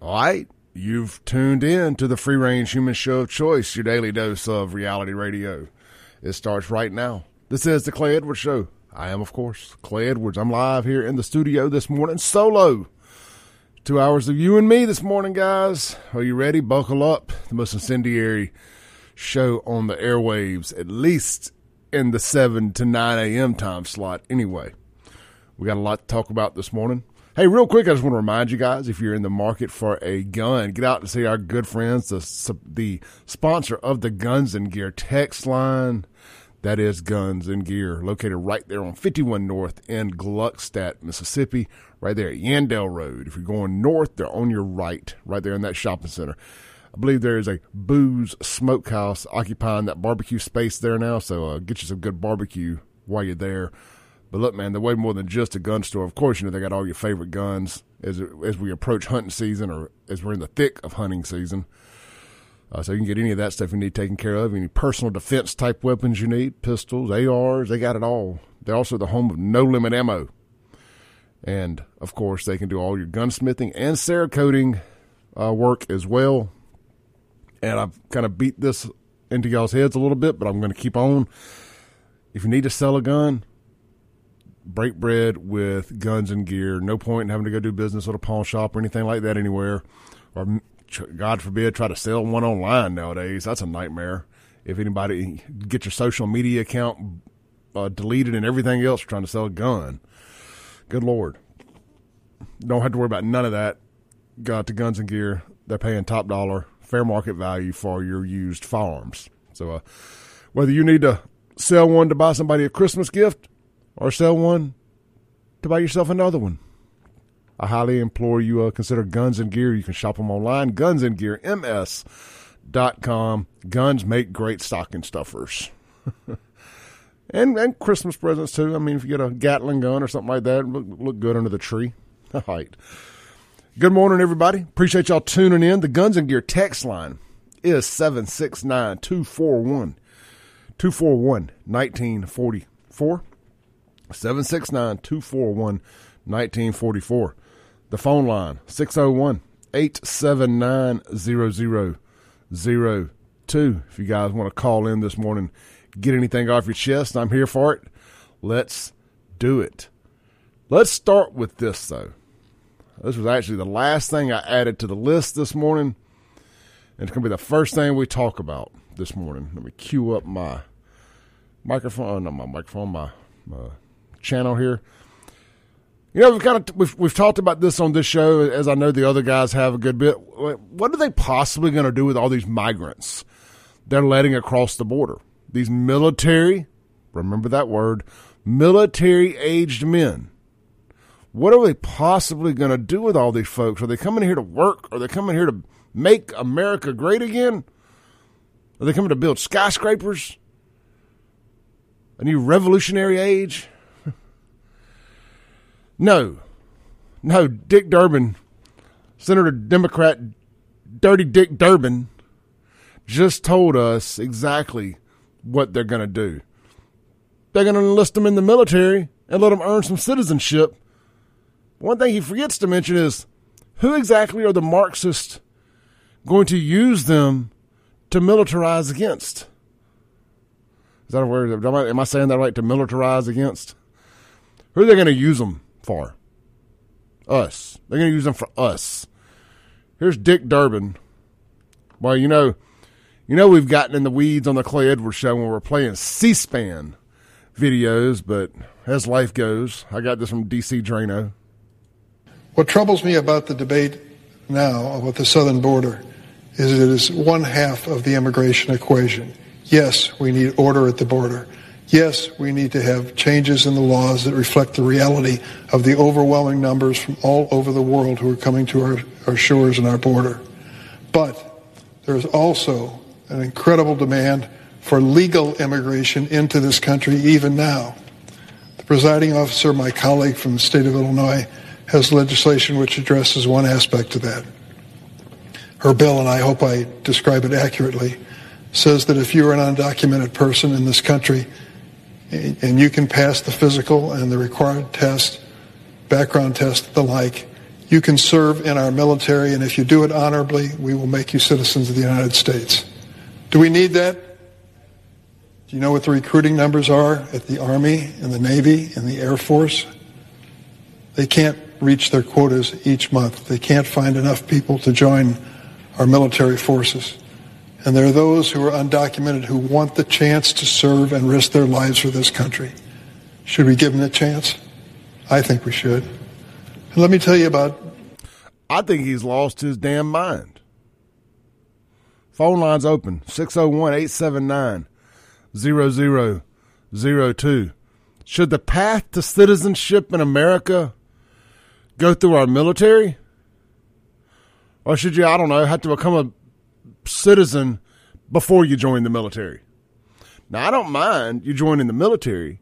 All right. You've tuned in to the Free Range Human Show of Choice, your daily dose of reality radio. It starts right now. This is the Clay Edwards Show. I am, of course, Clay Edwards. I'm live here in the studio this morning, solo. Two hours of you and me this morning, guys. Are you ready? Buckle up. The most incendiary show on the airwaves, at least in the 7 to 9 a.m. time slot, anyway. We got a lot to talk about this morning. Hey, real quick, I just want to remind you guys if you're in the market for a gun, get out and see our good friends, the, the sponsor of the Guns and Gear text line. That is Guns and Gear, located right there on 51 North in Gluckstadt, Mississippi, right there at Yandell Road. If you're going north, they're on your right, right there in that shopping center. I believe there is a Booze Smokehouse occupying that barbecue space there now, so uh, get you some good barbecue while you're there. But look, man, they're way more than just a gun store. Of course, you know they got all your favorite guns as as we approach hunting season or as we're in the thick of hunting season. Uh, so you can get any of that stuff you need taken care of. Any personal defense type weapons you need, pistols, ARs, they got it all. They're also the home of no limit ammo. And of course, they can do all your gunsmithing and cerakoting uh, work as well. And I've kind of beat this into y'all's heads a little bit, but I'm going to keep on. If you need to sell a gun, break bread with guns and gear. No point in having to go do business at a pawn shop or anything like that anywhere. Or, God forbid, try to sell one online nowadays. That's a nightmare. If anybody get your social media account uh, deleted and everything else trying to sell a gun, good Lord. Don't have to worry about none of that. Got the guns and gear. They're paying top dollar, fair market value for your used firearms. So, uh, whether you need to sell one to buy somebody a Christmas gift or sell one to buy yourself another one. I highly implore you uh, consider Guns and Gear. You can shop them online, Guns and Gear MS.com. Guns make great stocking stuffers. and and Christmas presents too. I mean, if you get a Gatling gun or something like that, look, look good under the tree. All right. Good morning, everybody. Appreciate y'all tuning in. The Guns and Gear text line is 769 241 241 1944. 769 241 1944. The phone line 601 879 0002. If you guys want to call in this morning, get anything off your chest, I'm here for it. Let's do it. Let's start with this, though. This was actually the last thing I added to the list this morning. And it's going to be the first thing we talk about this morning. Let me cue up my microphone. Not my microphone, my, my channel here. You know, we've kind of we've we've talked about this on this show, as I know the other guys have a good bit. What are they possibly going to do with all these migrants they're letting across the border? These military, remember that word, military aged men. What are they possibly going to do with all these folks? Are they coming here to work? Are they coming here to make America great again? Are they coming to build skyscrapers? A new revolutionary age? No, no, Dick Durbin, Senator Democrat Dirty Dick Durbin, just told us exactly what they're going to do. They're going to enlist them in the military and let them earn some citizenship. One thing he forgets to mention is who exactly are the Marxists going to use them to militarize against? Is that a word? Am I, am I saying that right? To militarize against? Who are they going to use them for? Us. They're going to use them for us. Here's Dick Durbin. Well, you know, you know we've gotten in the weeds on the Clay Edwards show when we're playing C-SPAN videos, but as life goes, I got this from DC Draino. What troubles me about the debate now about the southern border is it is one half of the immigration equation. Yes, we need order at the border. Yes, we need to have changes in the laws that reflect the reality of the overwhelming numbers from all over the world who are coming to our, our shores and our border. But there is also an incredible demand for legal immigration into this country even now. The presiding officer, my colleague from the state of Illinois, has legislation which addresses one aspect of that. Her bill, and I hope I describe it accurately, says that if you're an undocumented person in this country and you can pass the physical and the required test, background test, the like, you can serve in our military, and if you do it honorably, we will make you citizens of the United States. Do we need that? Do you know what the recruiting numbers are at the Army and the Navy and the Air Force? They can't reach their quotas each month. They can't find enough people to join our military forces. And there are those who are undocumented who want the chance to serve and risk their lives for this country. Should we give them the chance? I think we should. And let me tell you about. I think he's lost his damn mind. Phone lines open 601 879 0002. Should the path to citizenship in America go through our military? Or should you, I don't know, have to become a citizen before you join the military? Now, I don't mind you joining the military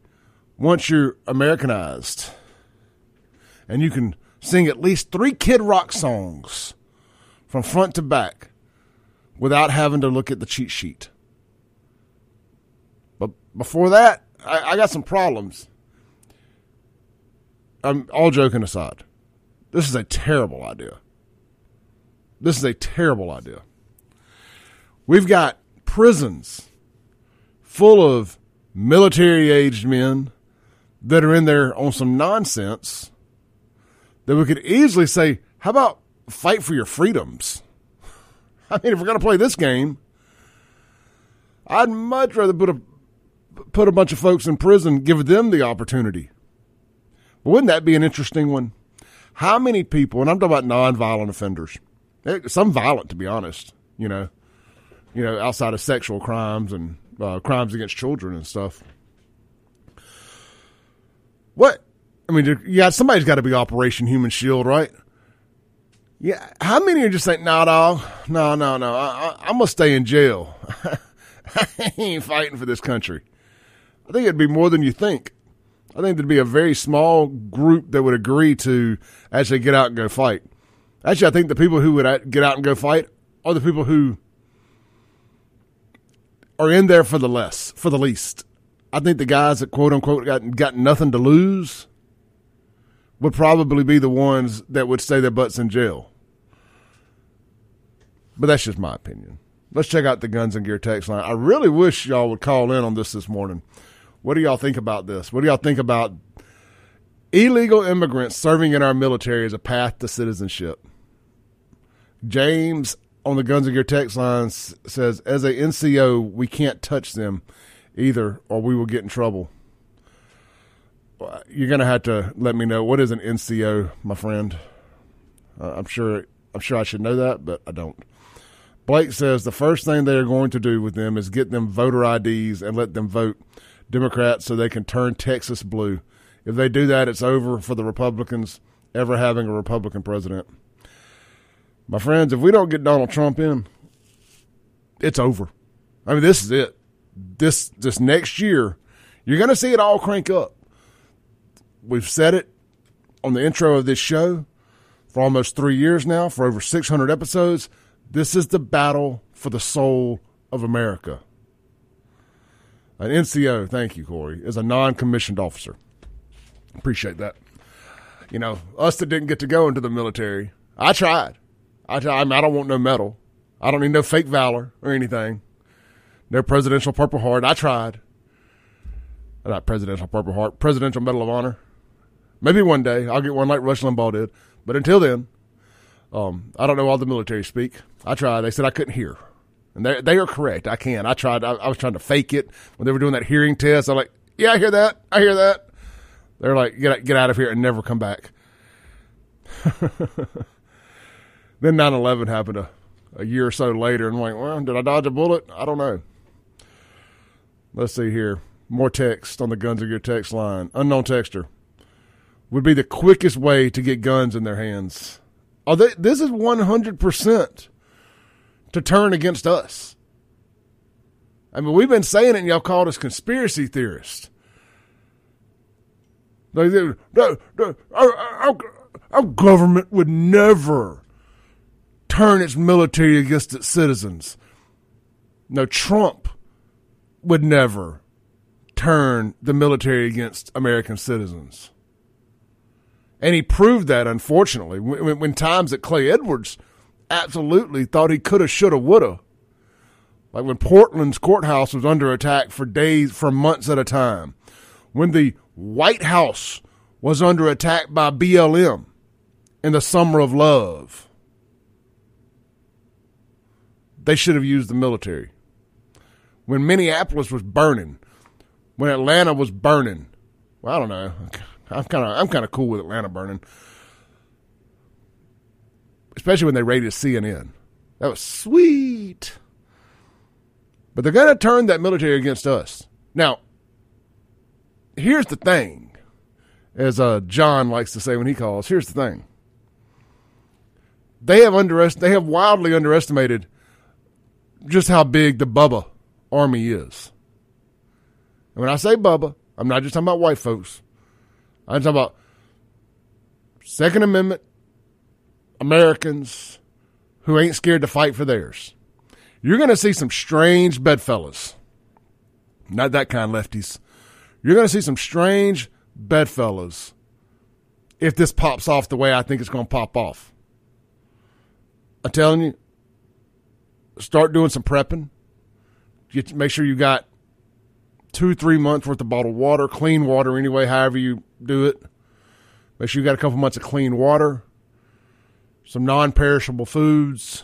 once you're Americanized and you can sing at least three Kid Rock songs from front to back without having to look at the cheat sheet. But before that, I, I got some problems. I'm all joking aside. This is a terrible idea. This is a terrible idea. We've got prisons full of military aged men that are in there on some nonsense that we could easily say, how about fight for your freedoms? I mean, if we're going to play this game, I'd much rather put a put a bunch of folks in prison, give them the opportunity. wouldn't that be an interesting one? How many people, and I'm talking about nonviolent offenders, eh, some violent to be honest, you know, you know, outside of sexual crimes and uh, crimes against children and stuff. What? I mean, yeah, somebody's got to be Operation Human Shield, right? Yeah, how many are just like, nah, dog, no, no, no, I, I'm gonna stay in jail. I ain't fighting for this country. I think it'd be more than you think. I think there'd be a very small group that would agree to actually get out and go fight. Actually, I think the people who would get out and go fight are the people who are in there for the less, for the least. I think the guys that quote unquote got got nothing to lose would probably be the ones that would stay their butts in jail. But that's just my opinion. Let's check out the Guns and Gear text line. I really wish y'all would call in on this this morning. What do y'all think about this? What do y'all think about illegal immigrants serving in our military as a path to citizenship? James on the Guns and Gear text line says, as a NCO, we can't touch them either, or we will get in trouble. You're gonna have to let me know what is an NCO, my friend. Uh, I'm sure I'm sure I should know that, but I don't. Blake says the first thing they are going to do with them is get them voter IDs and let them vote. Democrats so they can turn Texas blue. If they do that, it's over for the Republicans ever having a Republican president. My friends, if we don't get Donald Trump in, it's over. I mean, this is it. This this next year, you're going to see it all crank up. We've said it on the intro of this show for almost three years now, for over 600 episodes. This is the battle for the soul of America. An NCO, thank you, Corey, is a non commissioned officer. Appreciate that. You know, us that didn't get to go into the military, I tried. I, I, I don't want no medal. I don't need no fake valor or anything. No presidential Purple Heart. I tried. not presidential Purple Heart, presidential Medal of Honor. Maybe one day I'll get one like Rush Limbaugh did. But until then, um, I don't know all the military speak. I tried. They said I couldn't hear. And they, they are correct. I can. I tried. I, I was trying to fake it when they were doing that hearing test. I'm like, yeah, I hear that. I hear that. They're like, get, get out of here and never come back. then 9 11 happened a, a year or so later. And I'm like, well, did I dodge a bullet? I don't know. Let's see here. More text on the Guns and Gear text line. Unknown texter would be the quickest way to get guns in their hands. Oh, they, this is 100% to turn against us. I mean, we've been saying it, and y'all called us conspiracy theorists. Our, our, our government would never turn its military against its citizens. No, Trump would never turn the military against American citizens. And he proved that, unfortunately, when, when times that Clay Edwards absolutely thought he could have, should have, would have. Like when Portland's courthouse was under attack for days, for months at a time. When the White House was under attack by BLM in the summer of love. They should have used the military. When Minneapolis was burning, when Atlanta was burning, well, I don't know. I'm kind of I'm kind of cool with Atlanta burning, especially when they raided CNN. That was sweet. But they're going to turn that military against us. Now, here's the thing, as uh, John likes to say when he calls. Here's the thing. They have underest- They have wildly underestimated just how big the Bubba army is. And when I say Bubba, I'm not just talking about white folks. I'm talking about Second Amendment Americans who ain't scared to fight for theirs. You're going to see some strange bedfellows. Not that kind, lefties. You're going to see some strange bedfellows if this pops off the way I think it's going to pop off. I'm telling you, start doing some prepping. Get, make sure you got two, three months worth of bottled water, clean water anyway, however you do it. Make sure you got a couple months of clean water, some non perishable foods,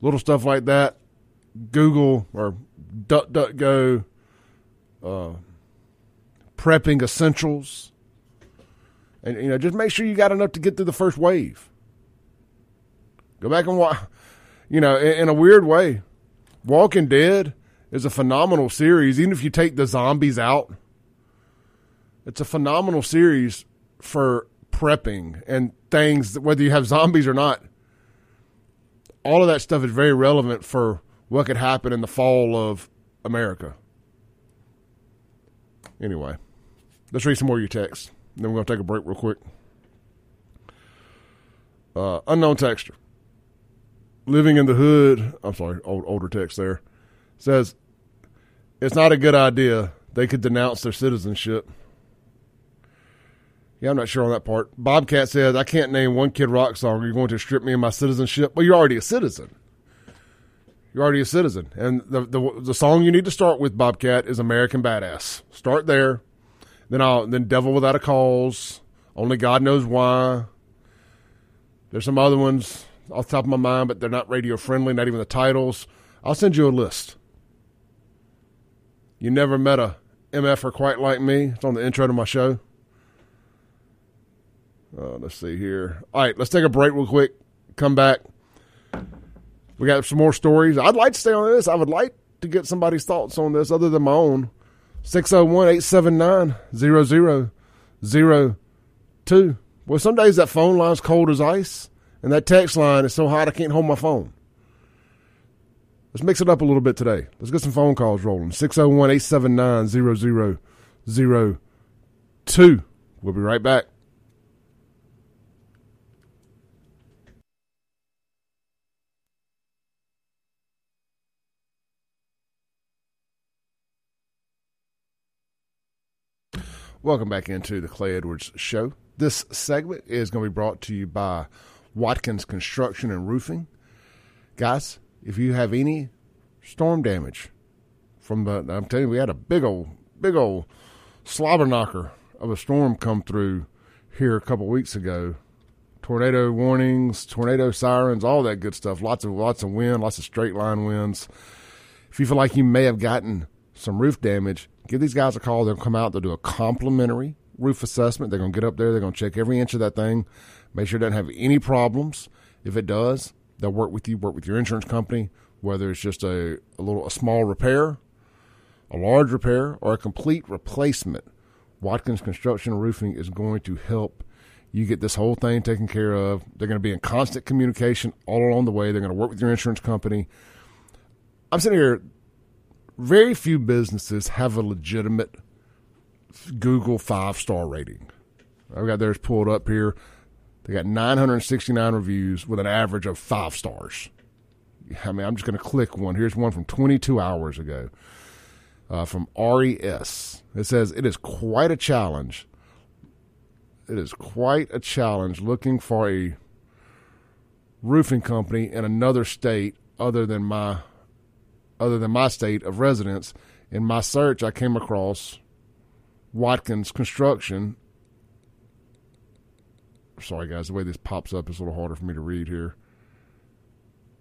little stuff like that. Google or DuckDuckGo, uh, prepping essentials. And, you know, just make sure you got enough to get through the first wave. Go back and watch, you know, in, in a weird way. Walking Dead is a phenomenal series, even if you take the zombies out. It's a phenomenal series for prepping and things, whether you have zombies or not. All of that stuff is very relevant for what could happen in the fall of America. Anyway, let's read some more of your texts. Then we're going to take a break real quick. Uh, unknown texture. Living in the hood. I'm sorry, old, older text there. Says, it's not a good idea. They could denounce their citizenship. Yeah, I'm not sure on that part. Bobcat says, I can't name one Kid Rock song. You're going to strip me of my citizenship? Well, you're already a citizen. You're already a citizen. And the, the, the song you need to start with, Bobcat, is American Badass. Start there. Then I'll then Devil Without a Cause. Only God Knows Why. There's some other ones off the top of my mind, but they're not radio friendly, not even the titles. I'll send you a list. You never met a MFer quite like me. It's on the intro to my show. Uh, let's see here. All right, let's take a break real quick. Come back. We got some more stories. I'd like to stay on this. I would like to get somebody's thoughts on this other than my own. 601 879 0002. Well, some days that phone line's cold as ice, and that text line is so hot I can't hold my phone. Let's mix it up a little bit today. Let's get some phone calls rolling. 601 879 0002. We'll be right back. Welcome back into the Clay Edwards Show. This segment is going to be brought to you by Watkins Construction and Roofing. Guys, if you have any storm damage from the, I'm telling you, we had a big old, big old slobber knocker of a storm come through here a couple weeks ago. Tornado warnings, tornado sirens, all that good stuff. Lots of lots of wind, lots of straight line winds. If you feel like you may have gotten some roof damage, give these guys a call. They'll come out. They'll do a complimentary roof assessment. They're going to get up there. They're going to check every inch of that thing, make sure it doesn't have any problems. If it does, they'll work with you, work with your insurance company, whether it's just a, a little a small repair, a large repair, or a complete replacement. Watkins Construction Roofing is going to help you get this whole thing taken care of. They're going to be in constant communication all along the way. They're going to work with your insurance company. I'm sitting here. Very few businesses have a legitimate Google five star rating. I've got theirs pulled up here. They got 969 reviews with an average of five stars. I mean, I'm just going to click one. Here's one from 22 hours ago uh, from RES. It says, It is quite a challenge. It is quite a challenge looking for a roofing company in another state other than my other than my state of residence. In my search, I came across Watkins Construction. Sorry, guys, the way this pops up is a little harder for me to read here.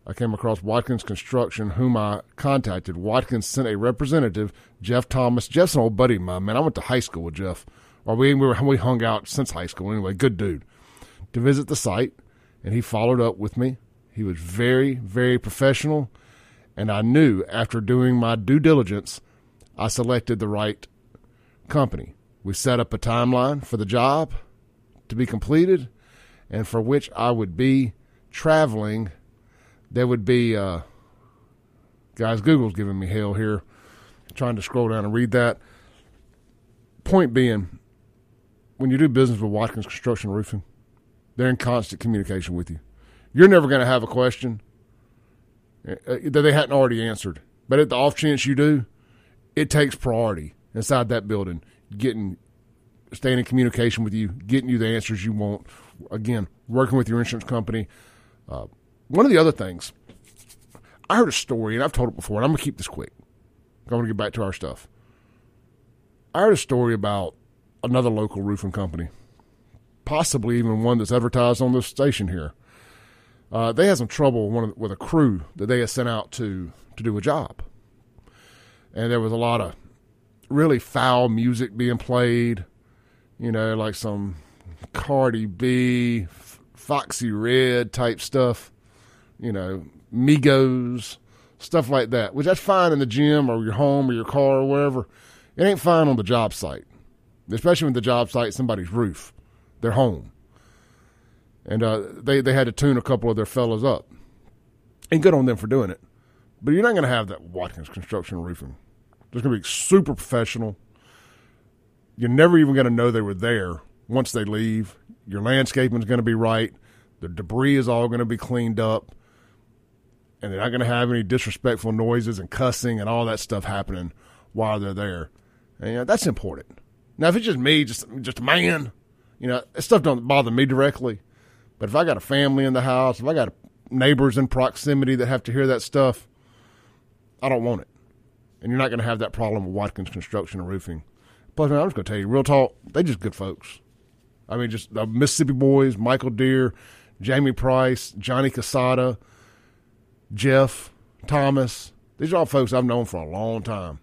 I came across Watkins Construction, whom I contacted. Watkins sent a representative, Jeff Thomas. Jeff's an old buddy of mine, man. I went to high school with Jeff. Or we, we, were, we hung out since high school anyway. Good dude. To visit the site, and he followed up with me. He was very, very professional, and I knew after doing my due diligence, I selected the right company. We set up a timeline for the job to be completed and for which I would be traveling. There would be, uh, guys, Google's giving me hell here, trying to scroll down and read that. Point being, when you do business with Watkins Construction Roofing, they're in constant communication with you. You're never going to have a question uh, that they hadn't already answered. But at the off chance you do, it takes priority inside that building, getting staying in communication with you, getting you the answers you want. Again, working with your insurance company. Uh, one of the other things, I heard a story, and I've told it before, and I'm going to keep this quick. I'm going to get back to our stuff. I heard a story about another local roofing company, possibly even one that's advertised on this station here. Uh, they had some trouble with, with a crew that they had sent out to to do a job, and there was a lot of really foul music being played, you know, like some Cardi B, Foxy Red type stuff, you know, Migos, stuff like that, which that's fine in the gym or your home or your car or wherever. It ain't fine on the job site, especially when the job site somebody's roof, their home. And uh, they, they had to tune a couple of their fellas up. And good on them for doing it. But you're not going to have that Watkins Construction Roofing they're going to be super professional. You're never even going to know they were there once they leave. Your landscaping is going to be right. The debris is all going to be cleaned up. And they're not going to have any disrespectful noises and cussing and all that stuff happening while they're there. And that's important. Now, if it's just me, just just a man, you know, stuff don't bother me directly. But if I got a family in the house, if I got neighbors in proximity that have to hear that stuff, I don't want it and you're not going to have that problem with Watkins Construction and Roofing. Plus, man, I'm just going to tell you, real talk, they just good folks. I mean, just the Mississippi boys, Michael Deere, Jamie Price, Johnny Casada, Jeff Thomas. These are all folks I've known for a long time.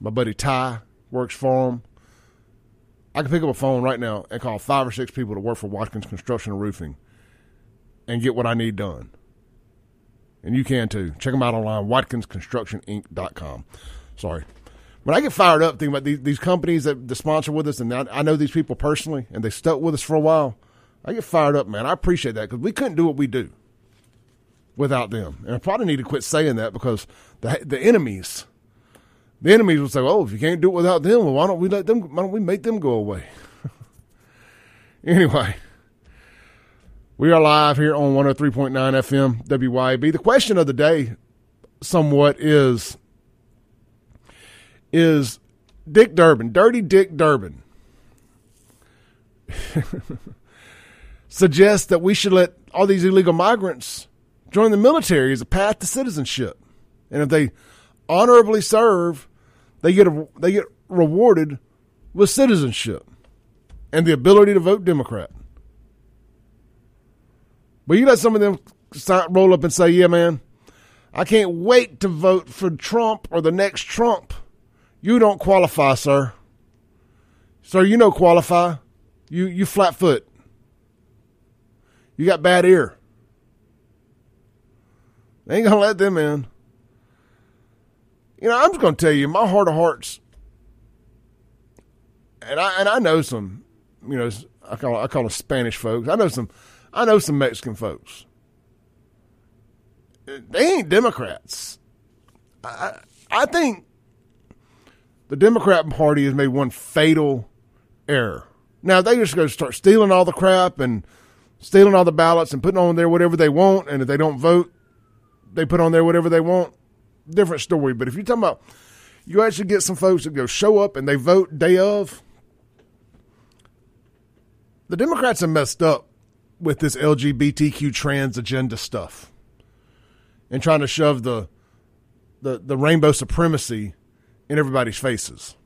My buddy Ty works for them. I can pick up a phone right now and call five or six people to work for Watkins Construction and Roofing and get what I need done and you can too. Check them out online, watkinsconstructioninc.com. Sorry. When I get fired up thinking about these, these companies that, sponsor with us, and I, I know these people personally, and they stuck with us for a while, I get fired up, man. I appreciate that because we couldn't do what we do without them. And I probably need to quit saying that because the the enemies, the enemies will say, "Oh, if you can't do it without them, well, why don't we let them? Why don't we make them go away?" anyway, we are live here on 103.9 FM WYB. The question of the day, somewhat, is is Dick Durbin, Dirty Dick Durbin, suggests that we should let all these illegal migrants join the military as a path to citizenship, and if they honorably serve, they get a, they get rewarded with citizenship and the ability to vote Democrat. But you let some of them roll up and say, yeah, man, I can't wait to vote for Trump or the next Trump. You don't qualify, sir. Sir, you don't qualify. You you flat foot. You got bad ear. They ain't gonna let them in. You know, I'm just gonna tell you, my heart of hearts, and I and I know some, you know, I call I call them Spanish folks. I know some, I know some Mexican folks. They ain't Democrats. I I think the Democrat Party has made one fatal error. Now they just go start stealing all the crap and stealing all the ballots and putting on there whatever they want, and if they don't vote, they put on there whatever they want. Different story. But if you're talking about you actually get some folks that go show up and they vote day of, the Democrats are messed up with this LGBTQ trans agenda stuff and trying to shove the the, the rainbow supremacy in everybody's faces.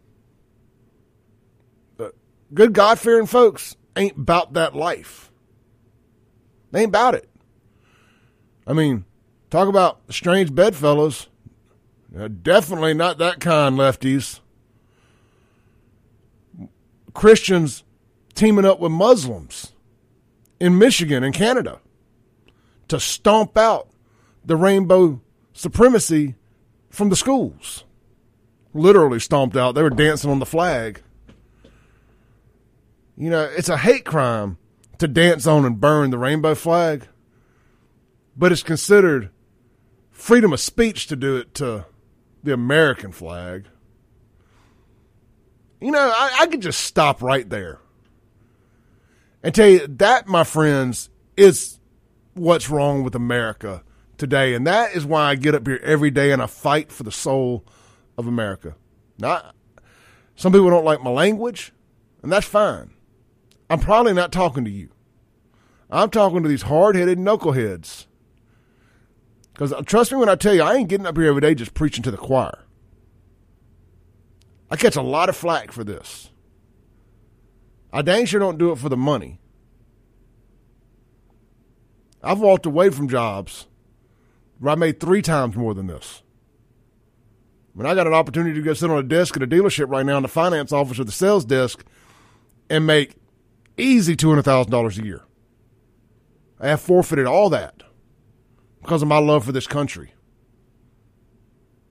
But good God fearing folks ain't about that life. They ain't about it. I mean, talk about strange bedfellows. Uh, definitely not that kind, lefties. Christians teaming up with Muslims in Michigan and Canada to stomp out the rainbow supremacy from the schools. Literally stomped out. They were dancing on the flag. You know, it's a hate crime to dance on and burn the rainbow flag, but it's considered freedom of speech to do it to the American flag. You know, I, I could just stop right there and tell you that, my friends, is what's wrong with America today. And that is why I get up here every day and I fight for the soul of America. Now, some people don't like my language, and that's fine. I'm probably not talking to you. I'm talking to these hard headed knuckleheads. Because uh, trust me when I tell you, I ain't getting up here every day just preaching to the choir. I catch a lot of flack for this. I dang sure don't do it for the money. I've walked away from jobs where I made three times more than this. When I got an opportunity to go sit on a desk at a dealership right now in the finance office or the sales desk and make easy $200,000 a year. I have forfeited all that because of my love for this country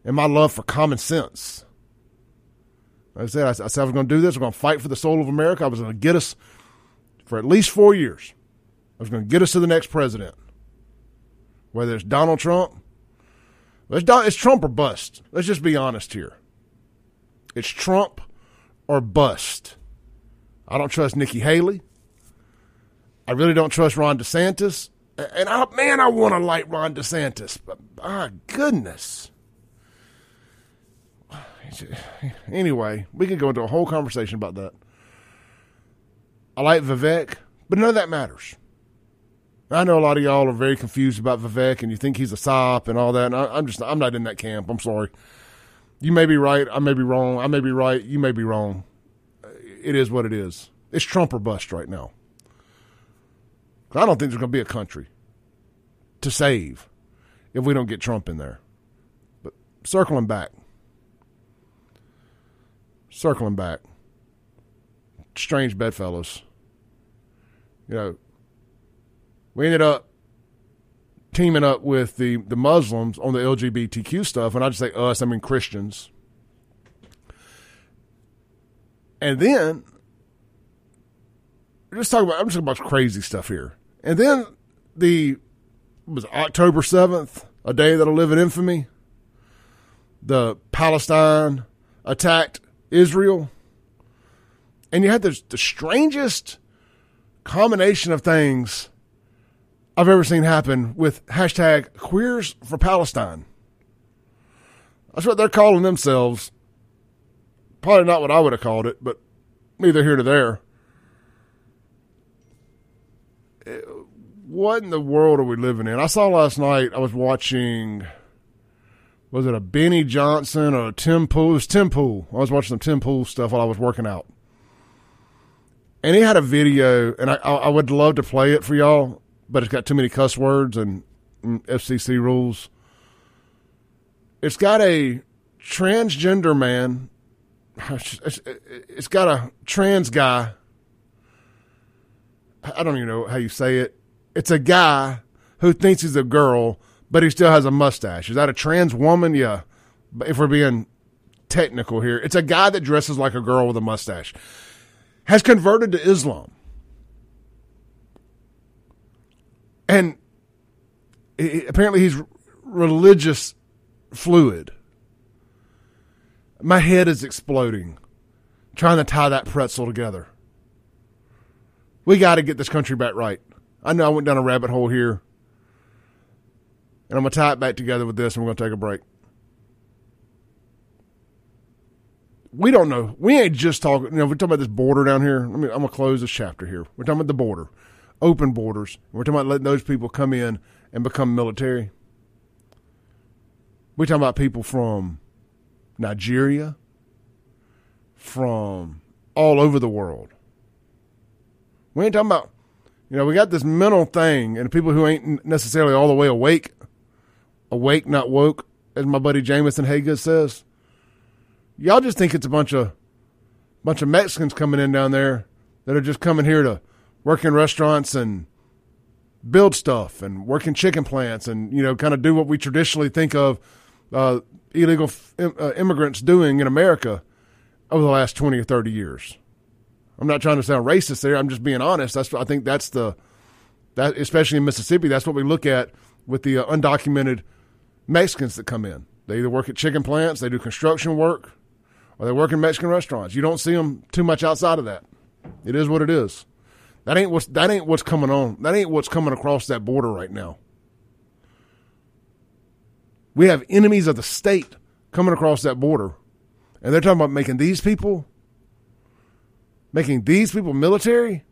and my love for common sense. Like I said, I, I said I was going to do this. I'm going to fight for the soul of America. I was going to get us for at least four years. I was going to get us to the next president whether it's Donald Trump. It's, Trump or bust. Let's just be honest here. It's Trump or bust. I don't trust Nikki Haley. I really don't trust Ron DeSantis. And I, man, I want to like Ron DeSantis, but my goodness. Anyway, we could go into a whole conversation about that. I like Vivek, but none of that matters. I know a lot of y'all are very confused about Vivek and you think he's a sop and all that. And I, am just, I'm not in that camp. I'm sorry. You may be right. I may be wrong. I may be right. You may be wrong. It is what it is. It's Trump or bust right now. I don't think there's going to be a country to save if we don't get Trump in there. But circling back, circling back, strange bedfellows. You know, we ended up teaming up with the, the Muslims on the LGBTQ stuff. And I just say us, I mean Christians. And then just talk about I'm just talking about crazy stuff here. And then the was October seventh, a day that'll live in infamy. The Palestine attacked Israel. And you had the, the strangest combination of things I've ever seen happen with hashtag queers for Palestine. That's what they're calling themselves. Probably not what I would have called it, but neither here nor there. What in the world are we living in? I saw last night, I was watching was it a Benny Johnson or a Tim Pool? It was Tim Pool. I was watching some Tim Pool stuff while I was working out. And he had a video, and I, I would love to play it for y'all, but it's got too many cuss words and FCC rules. It's got a transgender man. It's got a trans guy. I don't even know how you say it. It's a guy who thinks he's a girl, but he still has a mustache. Is that a trans woman? Yeah. If we're being technical here, it's a guy that dresses like a girl with a mustache. Has converted to Islam. And apparently he's religious fluid. My head is exploding trying to tie that pretzel together. We got to get this country back right. I know I went down a rabbit hole here. And I'm going to tie it back together with this, and we're going to take a break. We don't know. We ain't just talking. You know, we're talking about this border down here. I mean, I'm going to close this chapter here. We're talking about the border, open borders. We're talking about letting those people come in and become military. We're talking about people from Nigeria, from all over the world. We ain't talking about, you know, we got this mental thing, and people who ain't necessarily all the way awake, awake, not woke, as my buddy Jameson Haygood says. Y'all just think it's a bunch of bunch of Mexicans coming in down there that are just coming here to work in restaurants and build stuff and work in chicken plants and you know kind of do what we traditionally think of uh, illegal uh, immigrants doing in America over the last 20 or 30 years. I'm not trying to sound racist there. I'm just being honest. That's I think that's the that especially in Mississippi, that's what we look at with the uh, undocumented Mexicans that come in. They either work at chicken plants, they do construction work, or they work in Mexican restaurants. You don't see them too much outside of that. It is what it is. That ain't what's that ain't what's coming on. That ain't what's coming across that border right now. We have enemies of the state coming across that border, and they're talking about making these people, making these people military.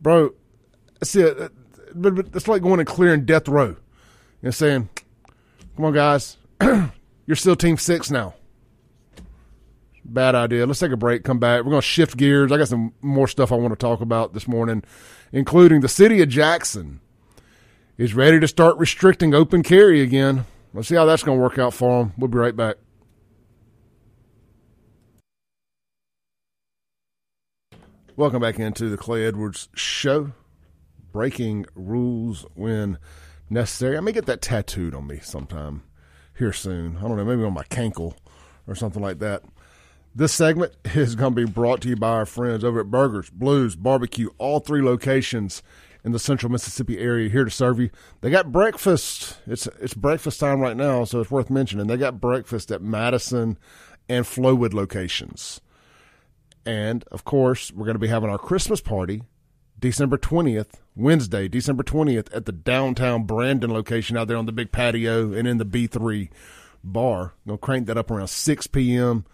Bro, see, uh, but, but it's like going and clearing death row and saying, "Come on, guys, you're still Team Six now." Bad idea. Let's take a break. Come back. We're going to shift gears. I got some more stuff I want to talk about this morning, including the city of Jackson is ready to start restricting open carry again. Let's see how that's going to work out for them. We'll be right back. Welcome back into the Clay Edwards Show. Breaking rules when necessary. I may get that tattooed on me sometime here soon. I don't know, maybe on my cankle or something like that. This segment is going to be brought to you by our friends over at Burgers, Blues, Barbecue, all three locations in the central Mississippi area here to serve you. They got breakfast. It's it's breakfast time right now, so it's worth mentioning. They got breakfast at Madison and Flowood locations. And of course, we're going to be having our Christmas party December 20th, Wednesday, December 20th at the downtown Brandon location out there on the big patio and in the B3 bar. I'm Going to crank that up around 6 p.m.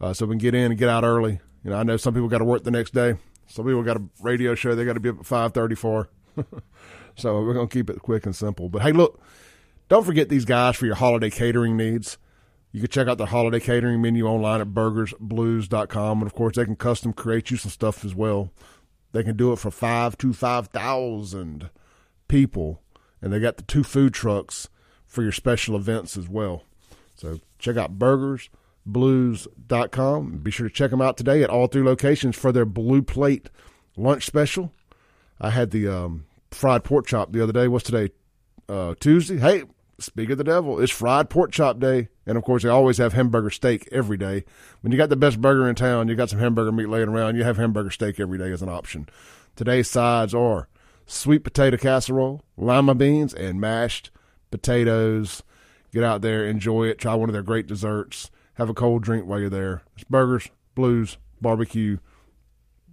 Uh, so we can get in and get out early. You know, I know some people got to work the next day. Some people got a radio show they got to be up at five thirty for. so we're gonna keep it quick and simple. But hey, look, don't forget these guys for your holiday catering needs. You can check out the holiday catering menu online at burgersblues.com. And of course, they can custom create you some stuff as well. They can do it for five to 5,000 people. And they got the two food trucks for your special events as well. So check out burgers blues.com. Be sure to check them out today at all three locations for their blue plate lunch special. I had the um, fried pork chop the other day. What's today? Uh, Tuesday. Hey, speak of the devil, it's fried pork chop day. And of course, they always have hamburger steak every day. When you got the best burger in town, you got some hamburger meat laying around, you have hamburger steak every day as an option. Today's sides are sweet potato casserole, lima beans, and mashed potatoes. Get out there, enjoy it, try one of their great desserts have a cold drink while you're there. It's burgers, blues, barbecue,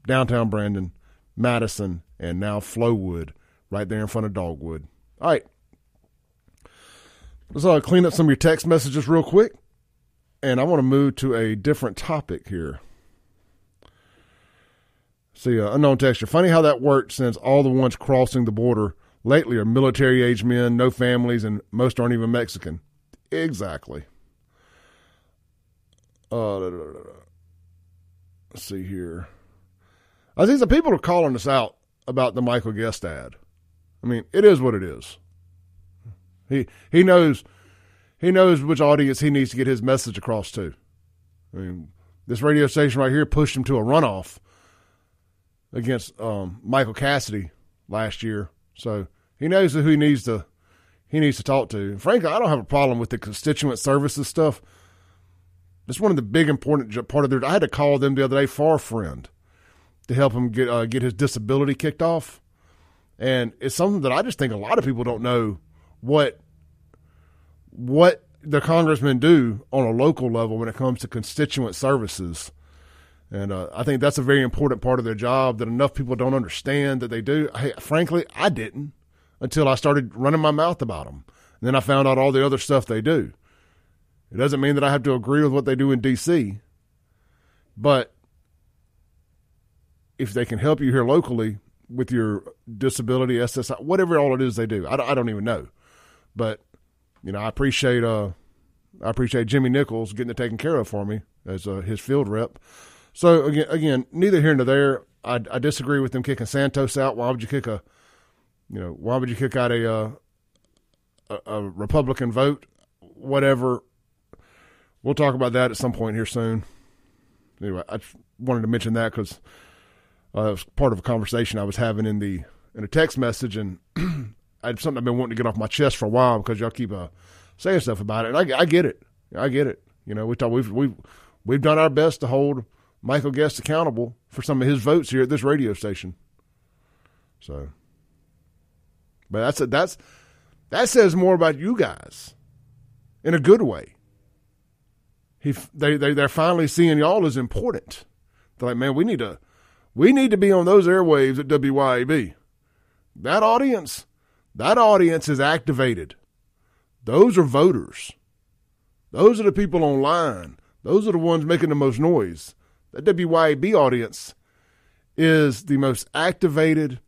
downtown Brandon, Madison, and now Flowood, right there in front of Dogwood. All right. Let's uh, clean up some of your text messages real quick. And I want to move to a different topic here. See, uh, unknown texture. Funny how that works since all the ones crossing the border lately are military age men, no families, and most aren't even Mexican. Exactly. Uh, let's see here. I think some people are calling us out about the Michael Guest ad. I mean, it is what it is. He he knows he knows which audience he needs to get his message across to. I mean, this radio station right here pushed him to a runoff against um, Michael Cassidy last year, so he knows who he needs to he needs to talk to. And frankly, I don't have a problem with the constituent services stuff. It's one of the big important part of their. I had to call them the other day for a friend to help him get uh, get his disability kicked off, and it's something that I just think a lot of people don't know what what the congressmen do on a local level when it comes to constituent services. And uh, I think that's a very important part of their job that enough people don't understand that they do. Hey, frankly, I didn't until I started running my mouth about them. And then I found out all the other stuff they do. It doesn't mean that I have to agree with what they do in D.C., but if they can help you here locally with your disability, SSI, whatever all it is they do, I don't, I don't even know. But you know, I appreciate uh, I appreciate Jimmy Nichols getting it taken care of for me as uh, his field rep. So again, again, neither here nor there. I, I disagree with them kicking Santos out. Why would you kick a, you know, why would you kick out a uh, a, a Republican vote? Whatever. We'll talk about that at some point here soon. Anyway, I wanted to mention that because uh, it was part of a conversation I was having in the in a text message, and it's something I've been wanting to get off my chest for a while because y'all keep uh, saying stuff about it. And I, I get it. I get it. You know, we talk, we've we've we've done our best to hold Michael Guest accountable for some of his votes here at this radio station. So, but that's a, that's that says more about you guys in a good way. He they they they're finally seeing y'all as important. They're like, man, we need to we need to be on those airwaves at WYAB. That audience that audience is activated. Those are voters. Those are the people online. Those are the ones making the most noise. That WYAB audience is the most activated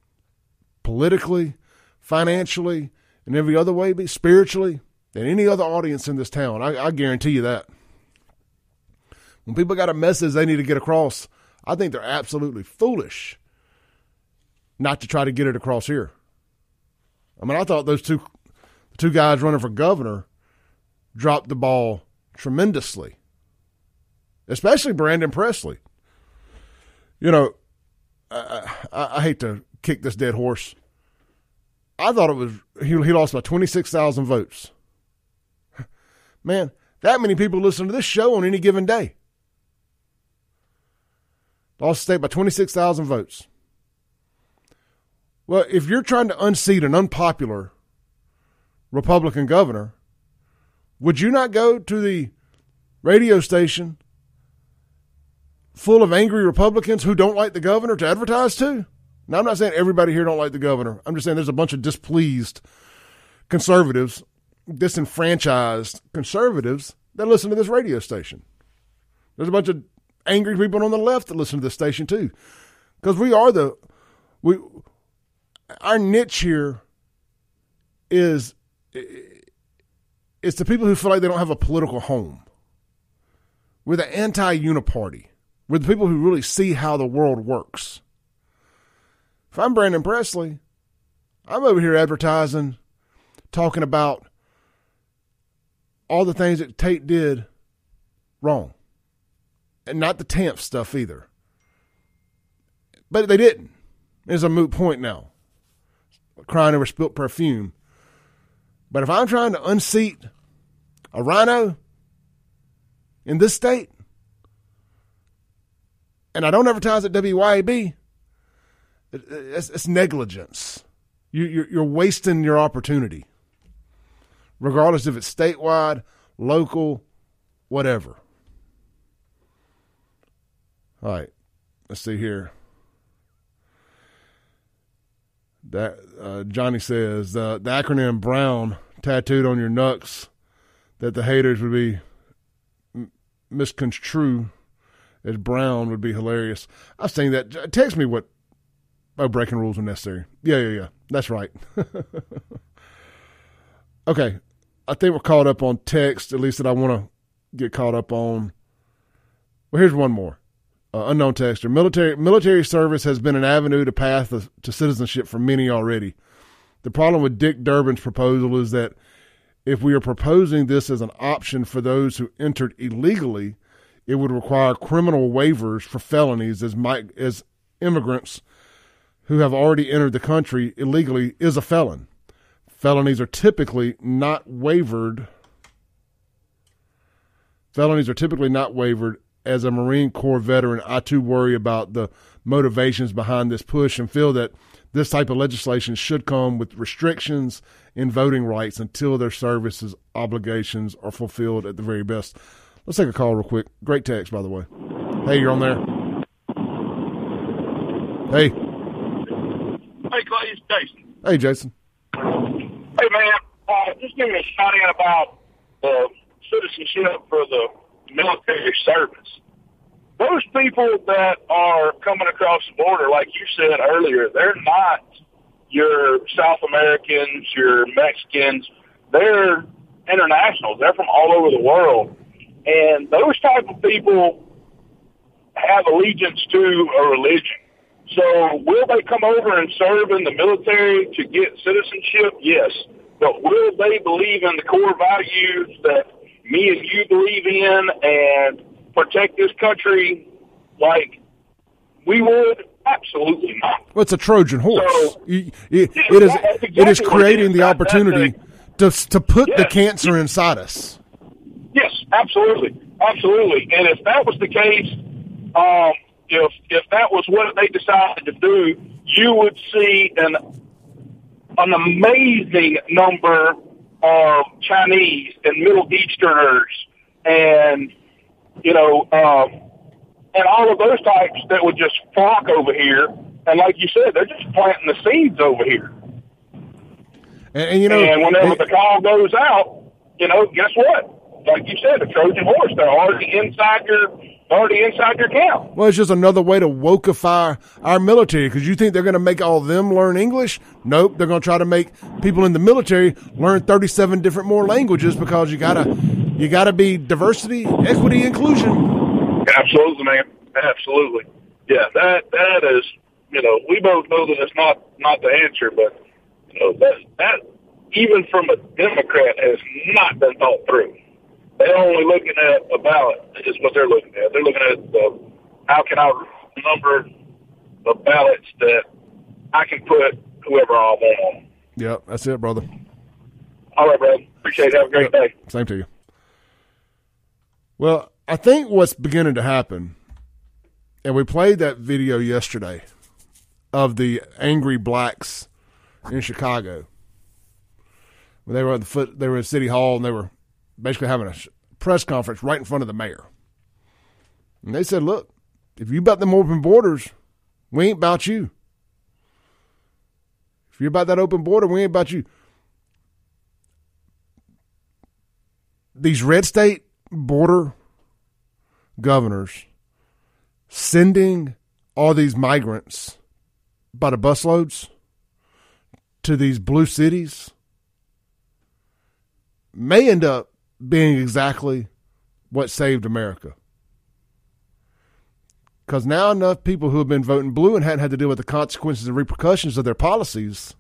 politically, financially, and every other way, spiritually, than any other audience in this town. I, I guarantee you that. When people got a message they need to get across, I think they're absolutely foolish not to try to get it across here. I mean, I thought those two two guys running for governor dropped the ball tremendously, especially Brandon Presley. You know, I, I, I hate to kick this dead horse. I thought it was he, he lost by twenty six thousand votes. Man, that many people listen to this show on any given day. Lost the state by twenty six thousand votes. Well, if you're trying to unseat an unpopular Republican governor, would you not go to the radio station full of angry Republicans who don't like the governor to advertise to? Now, I'm not saying everybody here don't like the governor. I'm just saying there's a bunch of displeased conservatives, disenfranchised conservatives that listen to this radio station. There's a bunch of angry people on the left that listen to this station too, because we are the we our niche here is it's the people who feel like they don't have a political home. We're the anti-uniparty. We're the people who really see how the world works. If I'm Brandon Presley, I'm over here advertising, talking about all the things that Tate did wrong. And not the TANF stuff either. But they didn't. It's a moot point now crying over spilt perfume. But if I'm trying to unseat a RINO in this state, and I don't advertise at WYAB, it's, it's negligence. You, you're, you're wasting your opportunity, regardless if it's statewide, local, whatever. All right, let's see here. That uh, Johnny says the, the acronym Brown tattooed on your nuts that the haters would be m- misconstrue as Brown would be hilarious. I've seen that. Text me what. Oh, breaking rules are necessary. Yeah, yeah, yeah. That's right. okay. I think we're caught up on text, at least that I want to get caught up on. Well, here's one more. Uh, unknown texter. Military military service has been an avenue to path to citizenship for many already. The problem with Dick Durbin's proposal is that if we are proposing this as an option for those who entered illegally, it would require criminal waivers for felonies as my, as immigrants who have already entered the country illegally is a felon. Felonies are typically not wavered. Felonies are typically not wavered. As a Marine Corps veteran, I too worry about the motivations behind this push and feel that this type of legislation should come with restrictions in voting rights until their services obligations are fulfilled at the very best. Let's take a call real quick. Great text, by the way. Hey, you're on there. Hey. Hey, Clay, it's Jason. Hey, Jason. Hey, man, uh, just give me a shout out about the citizenship for the military service. Those people that are coming across the border, like you said earlier, they're not your South Americans, your Mexicans. They're internationals. They're from all over the world. And those type of people have allegiance to a religion. So will they come over and serve in the military to get citizenship? Yes. But will they believe in the core values that me and you believe in and protect this country like we would? Absolutely not. Well, it's a Trojan horse. So, it, it, yeah, it is exactly it is creating the opportunity to to put yes. the cancer inside us. Yes, absolutely, absolutely. And if that was the case, um, if if that was what they decided to do, you would see an an amazing number of Chinese and Middle Easterners and you know um, and all of those types that would just flock over here. And like you said, they're just planting the seeds over here. And, and you know, and whenever and, the call goes out, you know, guess what? Like you said, the Trojan horse. They're already inside your already inside your camp. Well, it's just another way to wokeify our military because you think they're going to make all of them learn English? Nope, they're going to try to make people in the military learn 37 different more languages because you gotta you gotta be diversity, equity, inclusion. Absolutely, man. Absolutely. Yeah, that that is you know we both know that it's not not the answer, but you know that that even from a Democrat has not been thought through. They're only looking at a ballot is what they're looking at. They're looking at the, how can I number the ballots that I can put whoever I want on. Yep, that's it, brother. All right, brother. Appreciate it. Have a great day. Same to you. Well, I think what's beginning to happen, and we played that video yesterday of the angry blacks in Chicago. When they were at the foot, they were at City Hall, and they were basically having a press conference right in front of the mayor. And they said, look, if you about them open borders, we ain't about you. If you're about that open border, we ain't about you. These red state border governors sending all these migrants by the busloads to these blue cities may end up being exactly what saved America. Because now enough people who have been voting blue and hadn't had to deal with the consequences and repercussions of their policies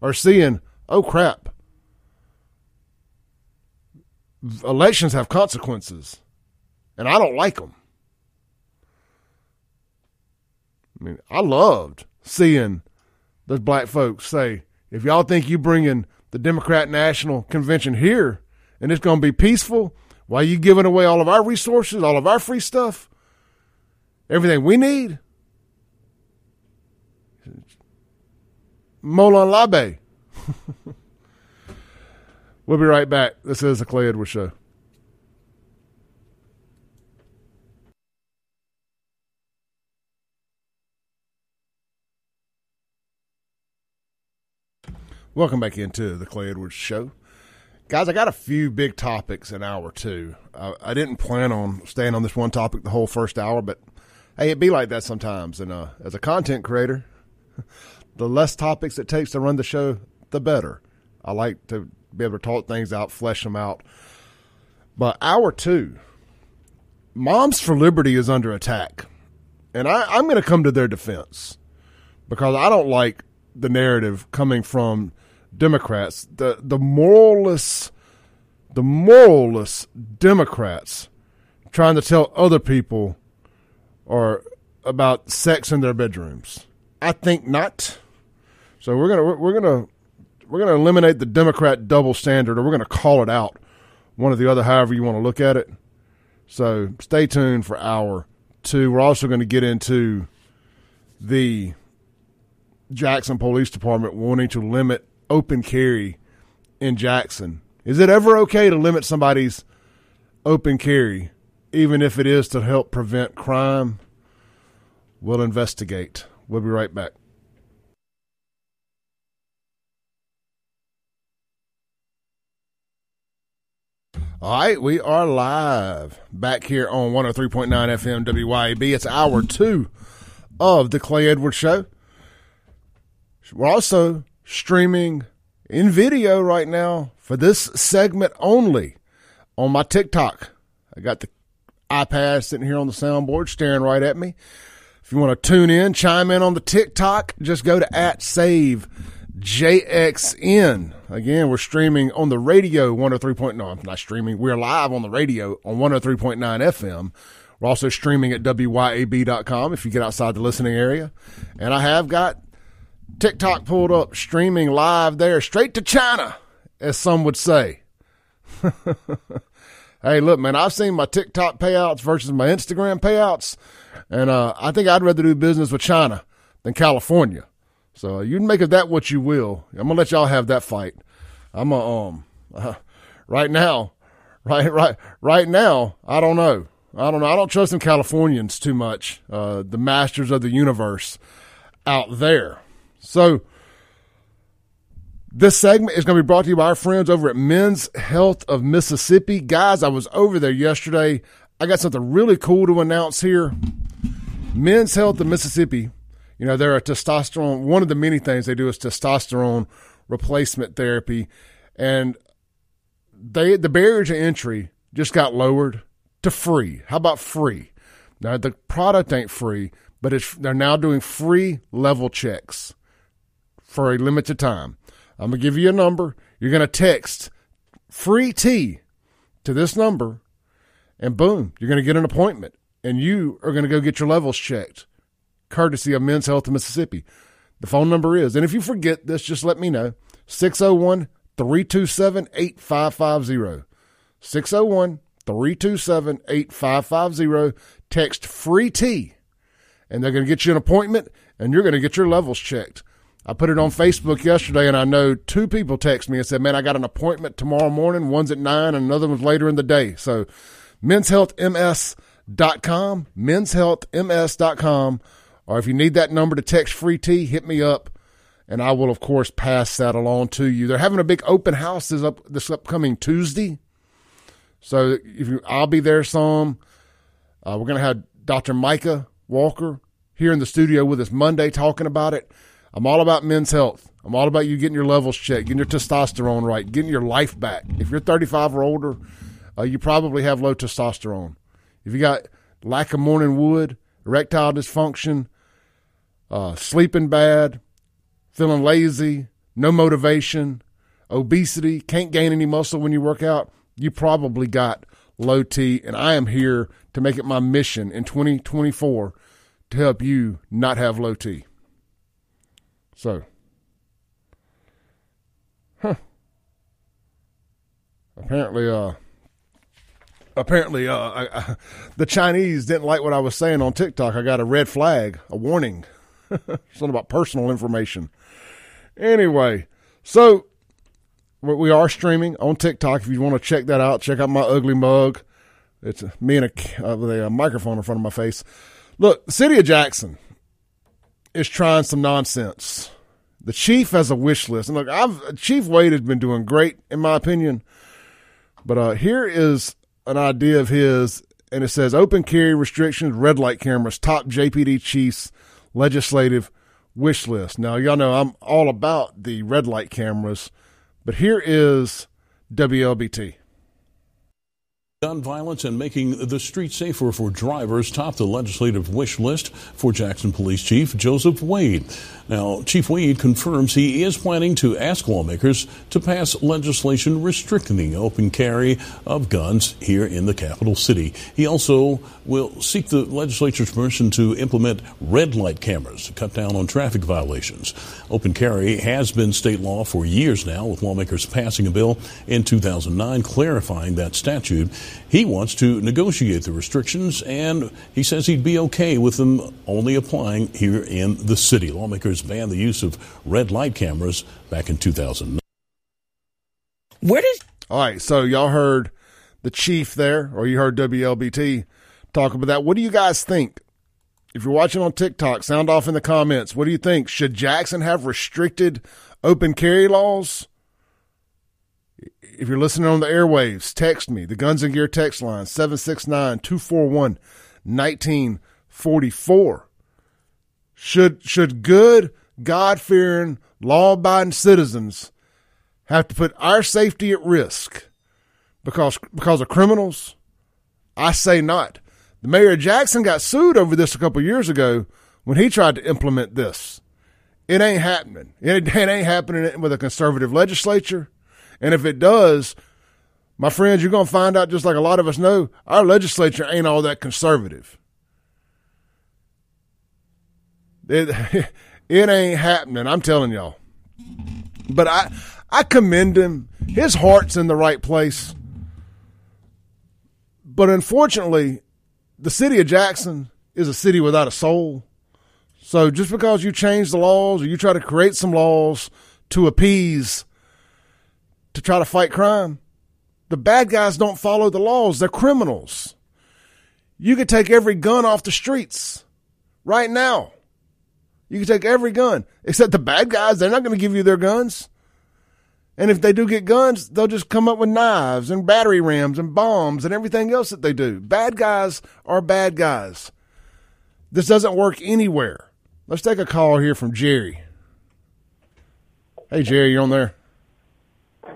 are seeing, oh crap, elections have consequences, and I don't like them. I mean, I loved seeing those black folks say, if y'all think you bringing the Democrat National Convention here and it's going to be peaceful while you giving away all of our resources, all of our free stuff, everything we need. Molon Labe. we'll be right back. This is the Clay Edwards Show. Welcome back into the Clay Edwards Show. Guys, I got a few big topics in hour two. I, I, didn't plan on staying on this one topic the whole first hour, but hey, it be like that sometimes. And uh, as a content creator, the less topics it takes to run the show, the better. I like to be able to talk things out, flesh them out. But hour two, Moms for Liberty is under attack. And I, I'm going to come to their defense because I don't like the narrative coming from Democrats. The the moralists, the moralists Democrats trying to tell other people or about sex in their bedrooms. I think not. So we're gonna we're gonna we're gonna eliminate the Democrat double standard, or we're gonna call it out. One or the other, however you want to look at it. So stay tuned for hour two. We're also going to get into the Jackson Police Department wanting to limit open carry in Jackson. Is it ever okay to limit somebody's open carry, even if it is to help prevent crime? We'll investigate. We'll be right back. All right, we are live back here on 103.9 FM WYAB. It's hour two of the Clay Edwards Show. We're also streaming in video right now for this segment only on my TikTok. I got the iPad sitting here on the soundboard staring right at me. If you want to tune in, chime in on the TikTok, just go to at save JXN. Again, we're streaming on the radio 103.9. No, I'm not streaming. We're live on the radio on 103.9 FM. We're also streaming at WYAB.com if you get outside the listening area. And I have got TikTok pulled up, streaming live there, straight to China, as some would say. hey, look, man, I've seen my TikTok payouts versus my Instagram payouts. And uh, I think I'd rather do business with China than California. So you can make of that what you will. I'm gonna let y'all have that fight. I'm a um uh, right now, right right right now. I don't know. I don't know. I don't trust them Californians too much. Uh, the masters of the universe out there. So this segment is going to be brought to you by our friends over at Men's Health of Mississippi. Guys, I was over there yesterday. I got something really cool to announce here. Men's Health of Mississippi you know, they're a testosterone. One of the many things they do is testosterone replacement therapy, and they the barrier to entry just got lowered to free. How about free? Now the product ain't free, but it's they're now doing free level checks for a limited time. I'm gonna give you a number. You're gonna text free T to this number, and boom, you're gonna get an appointment, and you are gonna go get your levels checked courtesy of Men's Health of Mississippi. The phone number is, and if you forget this, just let me know 601 327 8550. 601 327 8550. Text free T, and they're going to get you an appointment and you're going to get your levels checked. I put it on Facebook yesterday, and I know two people text me and said, Man, I got an appointment tomorrow morning. One's at 9 and another one's later in the day. So, menshealthms.com, menshealthms.com or if you need that number to text free T, hit me up and I will of course pass that along to you. They're having a big open house this up this upcoming Tuesday. So if you, I'll be there some. Uh, we're to have Dr. Micah Walker here in the studio with us Monday talking about it. I'm all about men's health. I'm all about you getting your levels checked, getting your testosterone right, getting your life back. If you're 35 or older, uh, you probably have low testosterone. If you got lack of morning wood, erectile dysfunction, uh, sleeping bad, feeling lazy, no motivation, obesity, can't gain any muscle when you work out, you probably got low T. And I am here to make it my mission in 2024 to help you not have low T. So, huh. Apparently, uh, apparently, uh, I, I, the Chinese didn't like what I was saying on TikTok. I got a red flag, a warning. Something about personal information. Anyway, so we are streaming on TikTok. If you want to check that out, check out my ugly mug. It's me and a, uh, with a microphone in front of my face. Look, city of Jackson is trying some nonsense. The chief has a wish list, and look, I've Chief Wade has been doing great in my opinion. But uh, here is an idea of his, and it says open carry restrictions, red light cameras, top JPD chiefs legislative wish list. Now, y'all know I'm all about the red light cameras, But here is WLBT. Gun violence and making the street safer for drivers top the legislative wish list for Jackson Police Chief Joseph Wade. Now, Chief Wade confirms he is planning to ask lawmakers to pass legislation restricting open carry of guns here in the capital city. He also will seek the legislature's permission to implement red light cameras to cut down on traffic violations. Open carry has been state law for years now, with lawmakers passing a bill in 2009 clarifying that statute. He wants to negotiate the restrictions, and he says he'd be okay with them only applying here in the city. Lawmakers banned the use of red light cameras back in 2009. Where does all right? So y'all heard the chief there, or you heard WLBT talk about that. What do you guys think? If you're watching on TikTok, sound off in the comments. What do you think? Should Jackson have restricted open carry laws? If you're listening on the airwaves, text me. The Guns and Gear text line, 769 241 1944. Should, should good, God fearing, law abiding citizens have to put our safety at risk because, because of criminals? I say not. The mayor of Jackson got sued over this a couple years ago when he tried to implement this. It ain't happening. It, it ain't happening with a conservative legislature. And if it does, my friends, you're going to find out, just like a lot of us know, our legislature ain't all that conservative. It, it ain't happening. I'm telling y'all. But I, I commend him. His heart's in the right place. But unfortunately, the city of Jackson is a city without a soul. So just because you change the laws or you try to create some laws to appease to try to fight crime. The bad guys don't follow the laws. They're criminals. You could take every gun off the streets right now. You can take every gun, except the bad guys. They're not going to give you their guns. And if they do get guns, they'll just come up with knives and battery rams and bombs and everything else that they do. Bad guys are bad guys. This doesn't work anywhere. Let's take a call here from Jerry. Hey, Jerry, you on there?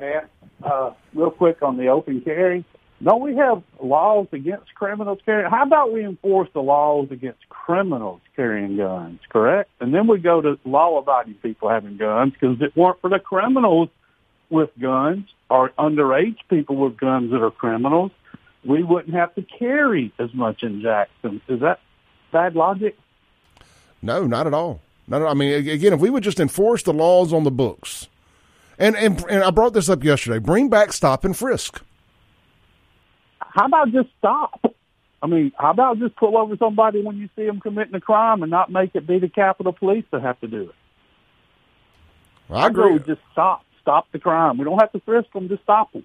Matt. Uh, real quick on the open carry. Don't we have laws against criminals carrying? How about we enforce the laws against criminals carrying guns, correct? And then we go to law-abiding people having guns because if it weren't for the criminals with guns or underage people with guns that are criminals, we wouldn't have to carry as much in Jackson. Is that bad logic? No, not at all. Not at all. I mean, again, if we would just enforce the laws on the books, and, and and I brought this up yesterday. Bring back stop and frisk. How about just stop? I mean, how about just pull over somebody when you see them committing a crime and not make it be the Capitol Police that have to do it? Well, I agree. Just stop, stop the crime. We don't have to frisk them; just stop them.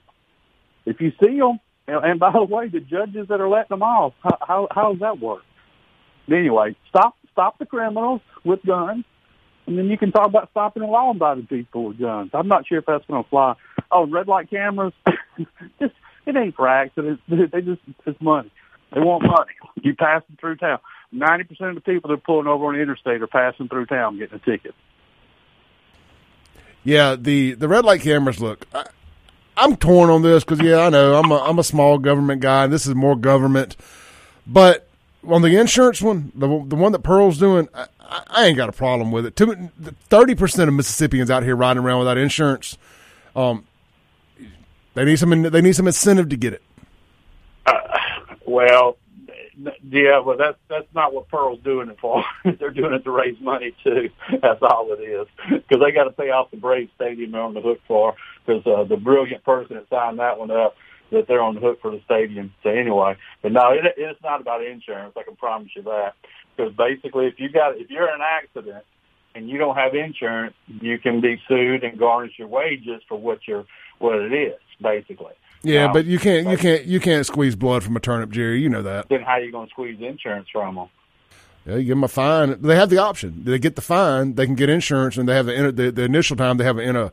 If you see them, and by the way, the judges that are letting them off, how how, how does that work? Anyway, stop stop the criminals with guns and then you can talk about stopping the law abiding people with guns. I'm not sure if that's going to fly. Oh, red light cameras, just it ain't for accidents. They just it's money. They want money. You passing through town. Ninety percent of the people that are pulling over on the interstate are passing through town getting a ticket. Yeah, the the red light cameras. Look, I, I'm torn on this because yeah, I know I'm a I'm a small government guy, and this is more government. But on the insurance one, the the one that Pearl's doing, I, I ain't got a problem with it. Thirty percent of Mississippians out here riding around without insurance. Um, they need some. They need some incentive to get it. Uh, well, yeah, well, that's that's not what Pearl's doing it for. They're doing it to raise money too. That's all it is, because they got to pay off the Brave Stadium they're on the hook for. Because uh, the brilliant person that signed that one up, that they're on the hook for the stadium. So anyway, but no, it, it's not about insurance. I can promise you that because basically, if you got if you're in an accident and you don't have insurance, you can be sued and garnish your wages for what you're what it is, basically. Yeah, but you can't you can't you can't squeeze blood from a turnip, Jerry. You know that. Then how are you going to squeeze insurance from them? Yeah, you give them a fine. They have the option. They get the fine. They can get insurance, and they have the the, the initial time they have a, in a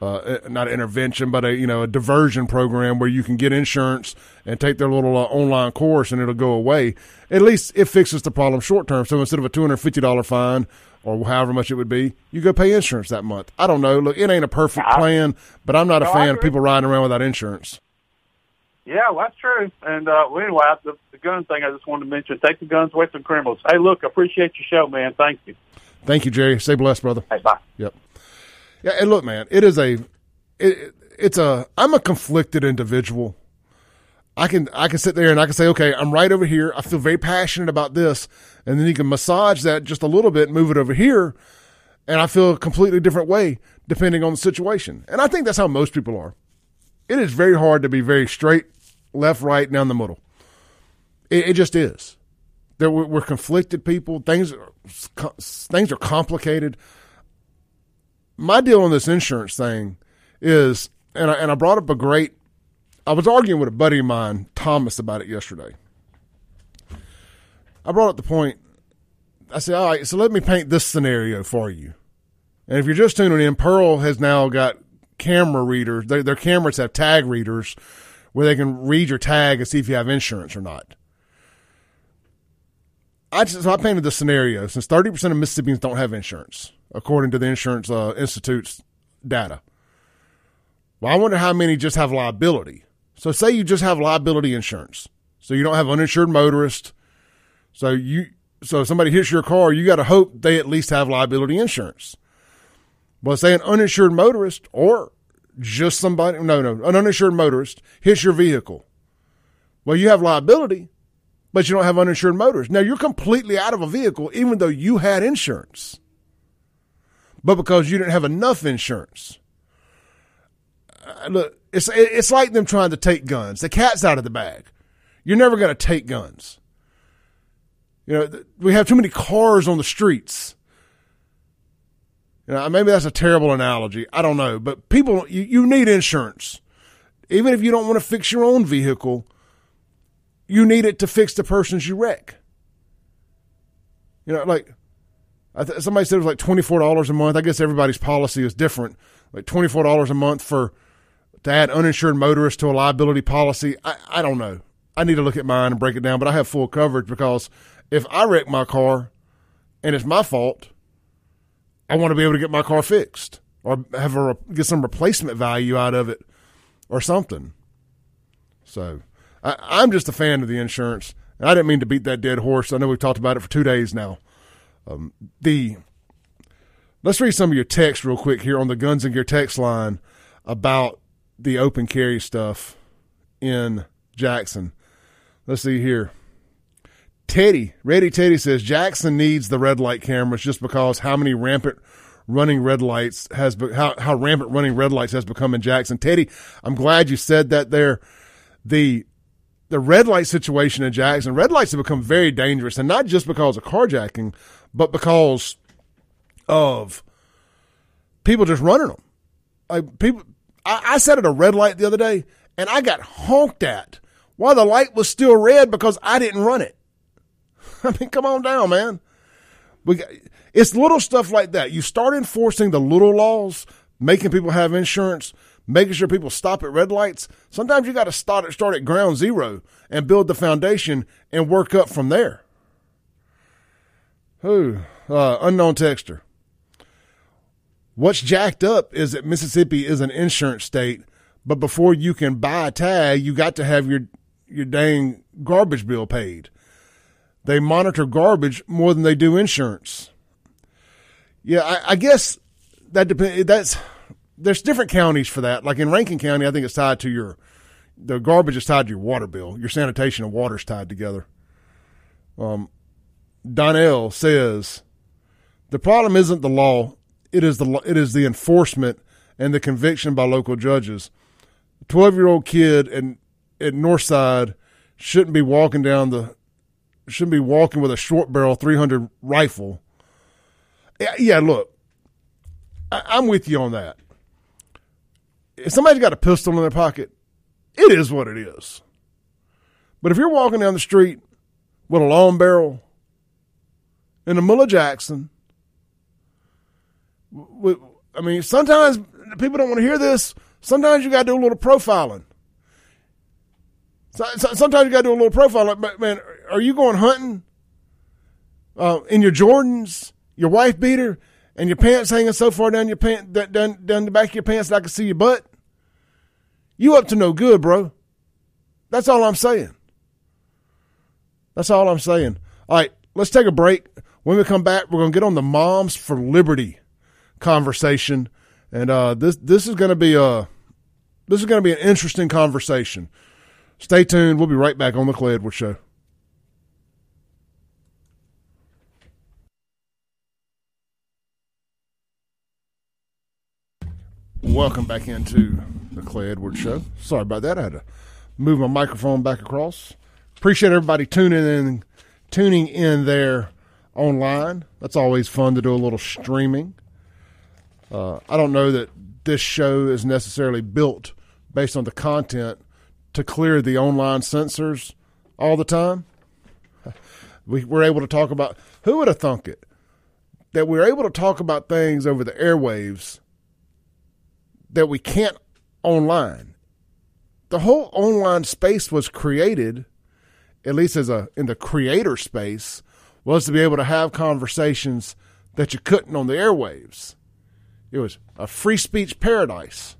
uh, not an intervention, but a you know a diversion program where you can get insurance and take their little uh, online course and it'll go away. At least it fixes the problem short term. So instead of a two hundred fifty dollar fine or however much it would be, you go pay insurance that month. I don't know. Look, it ain't a perfect plan, but I'm not a No, I fan of people riding around without insurance. Yeah, well, that's true. And uh, well, anyway, the, the gun thing I just wanted to mention: take the guns away from criminals. Hey, look, I appreciate your show, man. Thank you. Thank you, Jerry. Stay blessed, brother. Hey, bye. Yep. Yeah, and look, man, it is a, it, it's a. I'm a conflicted individual. I can I can sit there and I can say, okay, I'm right over here. I feel very passionate about this, and then you can massage that just a little bit, move it over here, and I feel a completely different way depending on the situation. And I think that's how most people are. It is very hard to be very straight, left, right, down the middle. It, it just is. There we're, conflicted people. Things are, things are complicated my deal on this insurance thing is, and I, and I brought up a great, I was arguing with a buddy of mine, Thomas, about it yesterday. I brought up the point, I said, all right, so let me paint this scenario for you. And if you're just tuning in, Pearl has now got camera readers, their, their cameras have tag readers where they can read your tag and see if you have insurance or not. I just so I painted the scenario since thirty percent of Mississippians don't have insurance, according to the Insurance uh, Institute's data. Well, I wonder how many just have liability. So, say you just have liability insurance, so you don't have uninsured motorist. So you, so if somebody hits your car, you got to hope they at least have liability insurance. Well, say an uninsured motorist or just somebody, no, no, an uninsured motorist hits your vehicle. Well, you have liability, but you don't have uninsured motors. Now you're completely out of a vehicle, even though you had insurance, but because you didn't have enough insurance. Uh, look, it's it's like them trying to take guns. The cat's out of the bag. You're never going to take guns. You know, we have too many cars on the streets. You know, maybe that's a terrible analogy. I don't know, but people, you, you need insurance, even if you don't want to fix your own vehicle you need it to fix the persons you wreck. You know, like th- somebody said it was like twenty four dollars a month. I guess everybody's policy is different. Like twenty four dollars a month for to add uninsured motorists to a liability policy. I, I don't know. I need to look at mine and break it down, but I have full coverage because if I wreck my car and it's my fault, I want to be able to get my car fixed or have a get some replacement value out of it or something. So I, I'm just a fan of the insurance. I didn't mean to beat that dead horse. I know we've talked about it for two days now. Um, the let's read some of your text real quick here on the Guns and Gear text line about the open carry stuff in Jackson. Let's see here. Teddy, Ready Teddy says Jackson needs the red light cameras just because how many rampant running red lights has be, how how rampant running red lights has become in Jackson. Teddy, I'm glad you said that there. The the red light situation in Jackson, red lights have become very dangerous, and not just because of carjacking, but because of people just running them. Like people, I, I sat at a red light the other day, and I got honked at while the light was still red because I didn't run it. I mean, come on down, man. We got, it's little stuff like that. You start enforcing the little laws, making people have insurance, making sure people stop at red lights. Sometimes you got to start at, start at ground zero and build the foundation and work up from there. Who? Uh, unknown texter. What's jacked up is that Mississippi is an insurance state, but before you can buy a tag, you got to have your your dang garbage bill paid. They monitor garbage more than they do insurance. Yeah, I, I guess that depends. That's there's different counties for that. Like in Rankin County, I think it's tied to your the garbage is tied to your water bill. Your sanitation and water's tied together. Um, Donnell says the problem isn't the law; it is the it is the enforcement and the conviction by local judges. Twelve year old kid at at Northside shouldn't be walking down the shouldn't be walking with a short barrel 300 rifle. Yeah, yeah look, I, I'm with you on that. If somebody's got a pistol in their pocket, it is what it is. But if you're walking down the street with a long barrel in the middle of Jackson, I mean, sometimes people don't want to hear this. Sometimes you got to do a little profiling. So, so, sometimes you got to do a little profiling. Like, man, are you going hunting uh, in your Jordans, your wife beater, and your pants hanging so far down your pant down, down the back of your pants that I can see your butt? You up to no good, bro. That's all I'm saying. That's all I'm saying. All right, let's take a break. When we come back, we're to get on the Moms for Liberty conversation, and uh, this this is to be a this is to be an interesting conversation. Stay tuned. We'll be right back on the Clay Edwards Show. Welcome back into the Clay Edwards Show. Sorry about that. I had to move my microphone back across. Appreciate everybody tuning in, tuning in there online. That's always fun to do a little streaming. Uh, I don't know that this show is necessarily built based on the content to clear the online censors all the time. We were able to talk about who would have thunk it that we're able to talk about things over the airwaves that we can't online. The whole online space was created, at least as a in the creator space, was to be able to have conversations that you couldn't on the airwaves. It was a free speech paradise.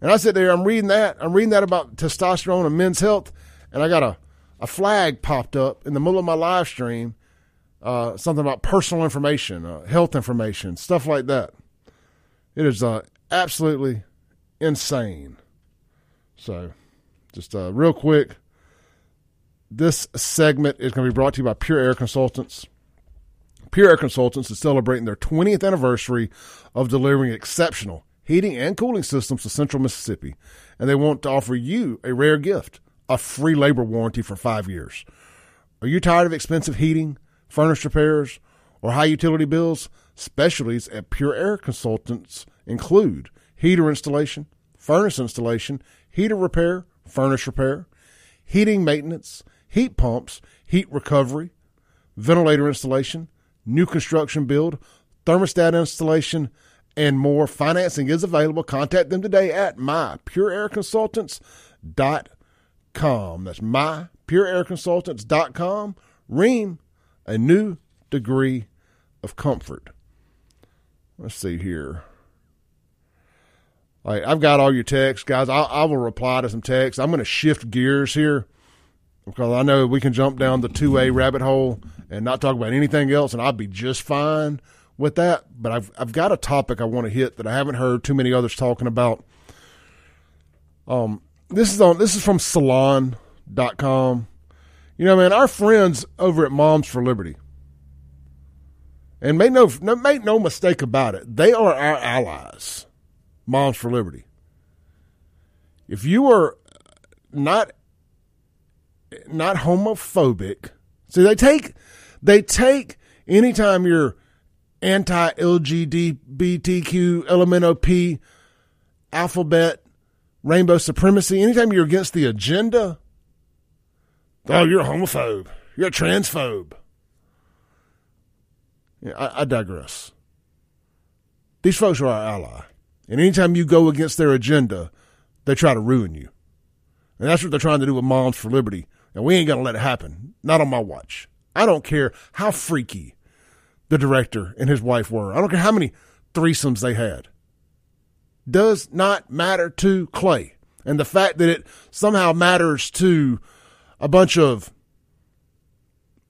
And I sit there, I'm reading that, I'm reading that about testosterone and men's health, and I got a, a flag popped up in the middle of my live stream, uh, something about personal information, uh, health information, stuff like that. It is uh, absolutely insane. So, just uh, real quick, this segment is going to be brought to you by Pure Air Consultants. Pure Air Consultants is celebrating their 20th anniversary of delivering exceptional heating and cooling systems to Central Mississippi, and they want to offer you a rare gift a free labor warranty for five years. Are you tired of expensive heating, furnace repairs, or high utility bills? Specialties at Pure Air Consultants include heater installation, furnace installation, heater repair, furnace repair, heating maintenance, heat pumps, heat recovery, ventilator installation, new construction build, thermostat installation, and more. Financing is available. Contact them today at mypureairconsultants.com. That's mypureairconsultants.com. Rheem, a new degree of comfort. Let's see here. Right, I've got all your texts, guys. I, I will reply to some texts. I'm going to shift gears here because I know we can jump down the 2A rabbit hole and not talk about anything else, and I'll be just fine with that, but I've I've got a topic I want to hit that I haven't heard too many others talking about. Um, this is on this is from Salon.com. You know, man, our friends over at Moms for Liberty, and make no make no mistake about it, they are our allies. Moms for Liberty. If you are not not homophobic, see they take they take anytime you're anti LGBTQ, LMNOP, alphabet, rainbow supremacy, anytime you're against the agenda, oh, you're a homophobe. You're a transphobe. Yeah, I, I digress. These folks are our ally. And anytime you go against their agenda, they try to ruin you. And that's what they're trying to do with Moms for Liberty. And we ain't going to let it happen. Not on my watch. I don't care how freaky the director and his wife were. I don't care how many threesomes they had. Does not matter to Clay. And the fact that it somehow matters to a bunch of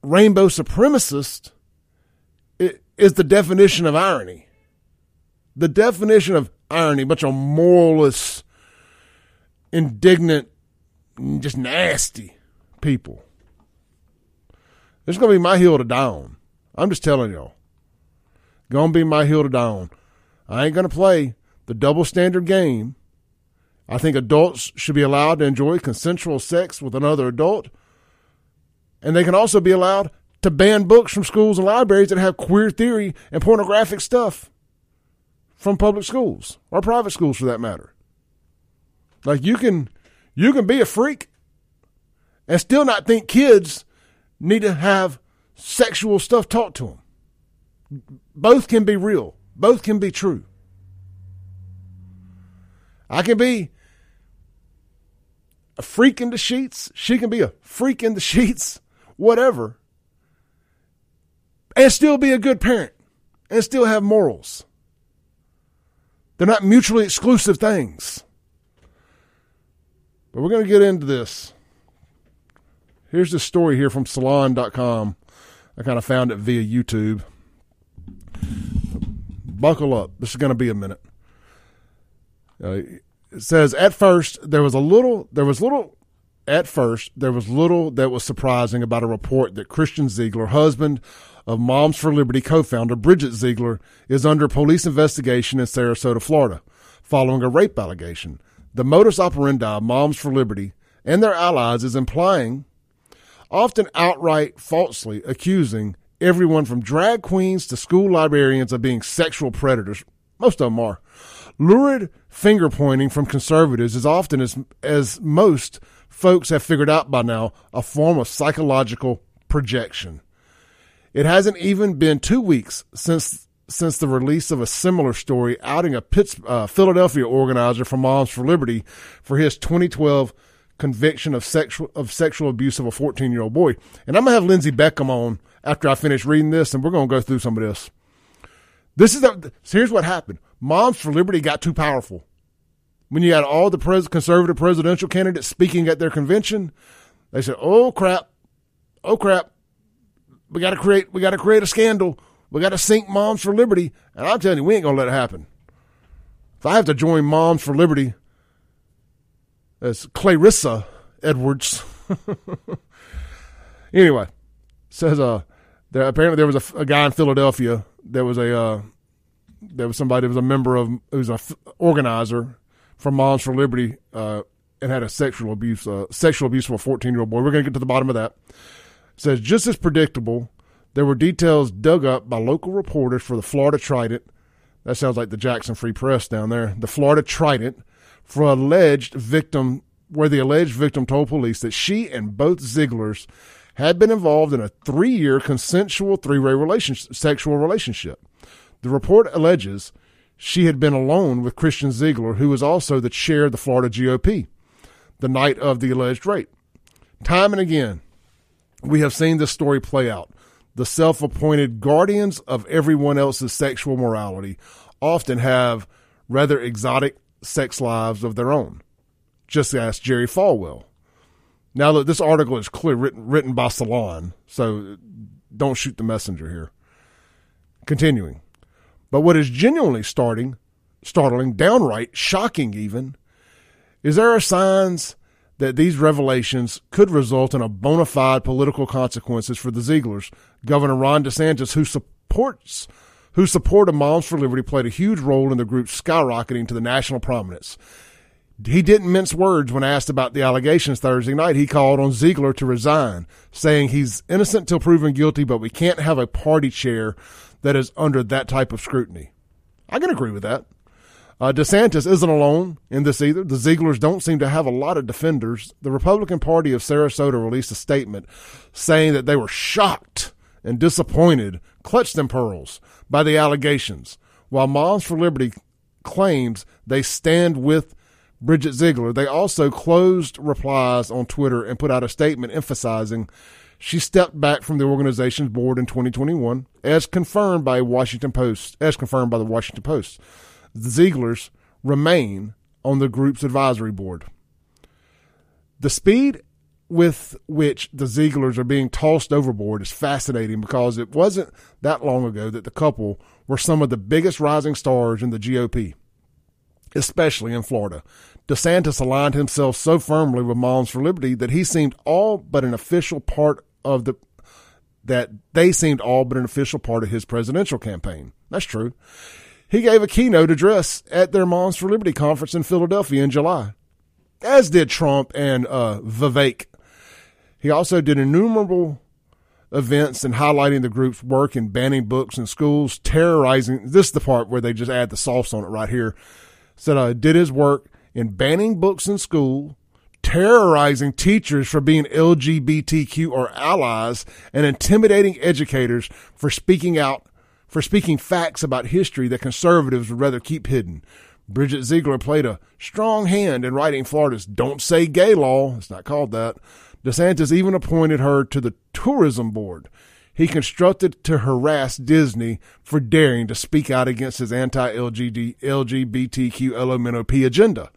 rainbow supremacists is the definition of irony. The definition of irony, bunch of moralists, indignant, just nasty people. It's going to be my hill to die on. I'm just telling y'all. Gonna be my hill to die on. I ain't gonna play the double standard game. I think adults should be allowed to enjoy consensual sex with another adult. And they can also be allowed to ban books from schools and libraries that have queer theory and pornographic stuff from public schools or private schools for that matter. Like you can you can be a freak and still not think kids need to have sexual stuff taught to them. Both can be real. Both can be true. I can be a freak in the sheets. She can be a freak in the sheets, whatever, and still be a good parent and still have morals. They're not mutually exclusive things. But we're going to get into this. Here's the story here from salon.com. I kind of found it via YouTube. Buckle up. This is going to be a minute. Uh, it says at first there was a little there was little at first there was little that was surprising about a report that Christian Ziegler, husband of Moms for Liberty co-founder Bridget Ziegler, is under police investigation in Sarasota, Florida, following a rape allegation. The modus operandi of Moms for Liberty and their allies is implying, often outright falsely accusing everyone from drag queens to school librarians of being sexual predators. Most of them are. Lurid finger pointing from conservatives is often, as, as most folks have figured out by now, a form of psychological projection. It hasn't even been two weeks since since the release of a similar story outing a Pitts, uh, Philadelphia organizer from Moms for Liberty for his 2012 conviction of sexual of sexual abuse of a 14 year old boy. And I'm gonna have Lindsey Beckham on after I finish reading this, and we're gonna go through some of this. This is a, here's what happened. Moms for Liberty got too powerful. When you had all the pres- conservative presidential candidates speaking at their convention, they said, "Oh crap, oh crap, we got to create we got to create a scandal. We got to sink Moms for Liberty." And I'm telling you, we ain't gonna let it happen. If I have to join Moms for Liberty as Clarissa Edwards, anyway, says uh, there apparently there was a, a guy in Philadelphia. There was a uh, there was somebody that was a member of who was a f- organizer from Moms for Liberty uh, and had a sexual abuse uh, sexual abuse of a 14 year old boy. We're to get to the bottom of that. Says just as predictable, there were details dug up by local reporters for the Florida Trident. That sounds like the Jackson Free Press down there. The Florida Trident for alleged victim, where the alleged victim told police that she and both Zieglers had been involved in a three-year consensual three-way relationship, sexual relationship. The report alleges she had been alone with Christian Ziegler, who was also the chair of the Florida GOP, the night of the alleged rape. Time and again, we have seen this story play out. The self appointed guardians of everyone else's sexual morality often have rather exotic sex lives of their own. Just ask Jerry Falwell. Now, look, this article is clear written, written by Salon, so don't shoot the messenger here. Continuing. But what is genuinely starting, startling, downright shocking even, is there are signs that these revelations could result in a bona fide political consequences for the Zieglers. Governor Ron DeSantis, who supports who support of Moms for Liberty, played a huge role in the group skyrocketing to the national prominence. He didn't mince words when asked about the allegations Thursday night. He called on Ziegler to resign, saying he's innocent till proven guilty, but we can't have a party chair that is under that type of scrutiny. I can agree with that. Uh, DeSantis isn't alone in this either. The Zieglers don't seem to have a lot of defenders. The Republican Party of Sarasota released a statement saying that they were shocked and disappointed, clutched them pearls, by the allegations. While Moms for Liberty claims they stand with Bridget Ziegler, they also closed replies on Twitter and put out a statement emphasizing she stepped back from the organization's board in 2021, as confirmed by Washington Post, as confirmed by the Washington Post. The Zieglers remain on the group's advisory board. The speed with which the Zieglers are being tossed overboard is fascinating because it wasn't that long ago that the couple were some of the biggest rising stars in the GOP, especially in Florida. DeSantis aligned himself so firmly with Moms for Liberty that he seemed all but an official part of the that they seemed all but an official part of his presidential campaign. That's true. He gave a keynote address at their Moms for Liberty conference in Philadelphia in July, as did Trump and uh, Vivek. He also did innumerable events and highlighting the group's work in banning books in schools, terrorizing. This is the part where they just add the sauce on it right here. Said uh, did his work in banning books in school, terrorizing teachers for being LGBTQ or allies, and intimidating educators for speaking out for speaking facts about history that conservatives would rather keep hidden. Bridget Ziegler played a strong hand in writing Florida's Don't Say Gay law. It's not called that. DeSantis even appointed her to the tourism board. He constructed to harass Disney for daring to speak out against his anti-LGBTQ LMNOP agenda.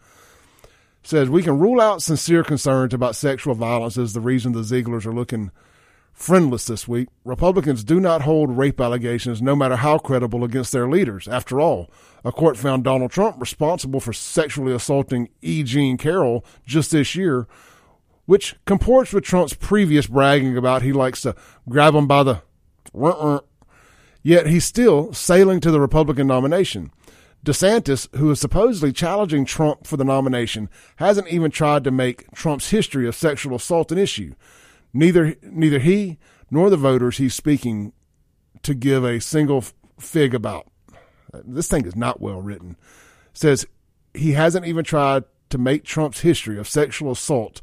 Says we can rule out sincere concerns about sexual violence as the reason the Zieglers are looking friendless this week. Republicans do not hold rape allegations, no matter how credible, against their leaders. After all, a court found Donald Trump responsible for sexually assaulting E. Jean Carroll just this year, which comports with Trump's previous bragging about he likes to grab them by the. Yet he's still sailing to the Republican nomination. DeSantis, who is supposedly challenging Trump for the nomination, hasn't even tried to make Trump's history of sexual assault an issue. Neither neither he nor the voters he's speaking to give a single fig about. This thing is not well written. Says he hasn't even tried to make Trump's history of sexual assault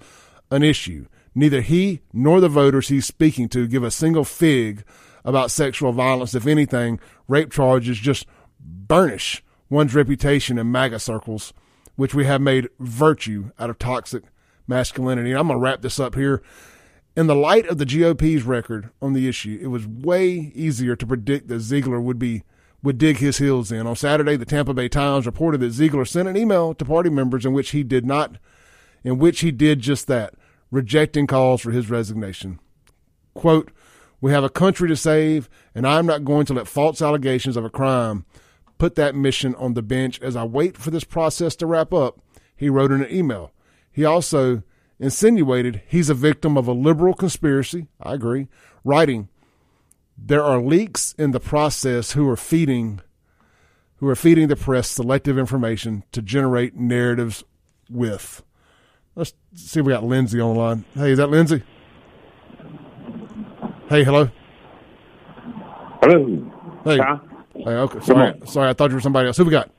an issue. Neither he nor the voters he's speaking to give a single fig about sexual violence. If anything, rape charges just burnish one's reputation in MAGA circles, which we have made virtue out of toxic masculinity. I'm going to wrap this up here. In the light of the GOP's record on the issue, it was way easier to predict that Ziegler would be would dig his heels in. On Saturday, the Tampa Bay Times reported that Ziegler sent an email to party members in which he did not in which he did just that, rejecting calls for his resignation. Quote, "We have a country to save, and I'm not going to let false allegations of a crime put that mission on the bench as I wait for this process to wrap up." He wrote in an email. He also insinuated he's a victim of a liberal conspiracy. I agree. Writing, there are leaks in the process who are feeding who are feeding the press selective information to generate narratives with. Let's see if we got Lindsey on the line. Hey, is that Lindsey? Hey, hello. Hello. Hey. Huh? Hey, okay. Sorry, sorry. I thought you were somebody else. Who we got?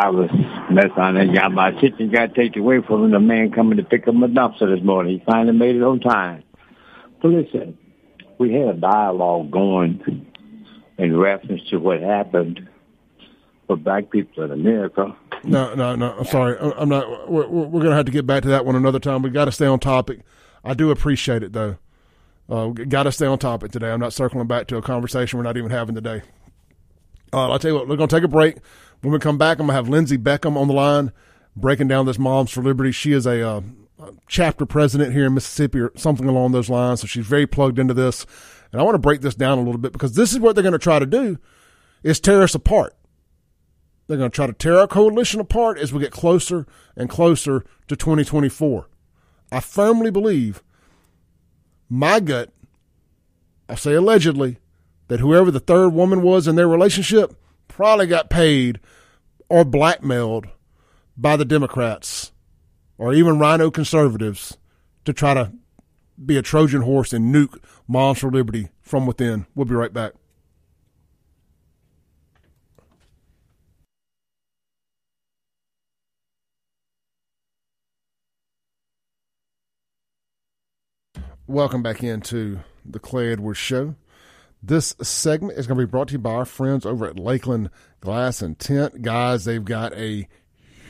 I was messing on it. Got my kitchen got taken away from the man coming to pick up my dumpster this morning. He finally made it on time. But listen, we had a dialogue going in reference to what happened for black people in America. No, no, no. I'm sorry. I'm not. We're, we're going to have to get back to that one another time. We've got to stay on topic. I do appreciate it though. Uh, got to stay on topic today. I'm not circling back to a conversation we're not even having today. Uh, I'll tell you what. We're going to take a break. When we come back, I'm going to have Lindsey Beckham on the line breaking down this Moms for Liberty. She is a uh, chapter president here in Mississippi or something along those lines. So she's very plugged into this. And I want to break this down a little bit because this is what they're going to try to do is tear us apart. They're going to try to tear our coalition apart as we get closer and closer to 2024. I firmly believe my gut, I say allegedly, that whoever the third woman was in their relationship probably got paid or blackmailed by the Democrats or even RINO conservatives to try to be a Trojan horse and nuke Moms for Liberty from within. We'll be right back. Welcome back into the Clay Edwards Show. This segment is going to be brought to you by our friends over at Lakeland Glass and Tint. Guys, they've got a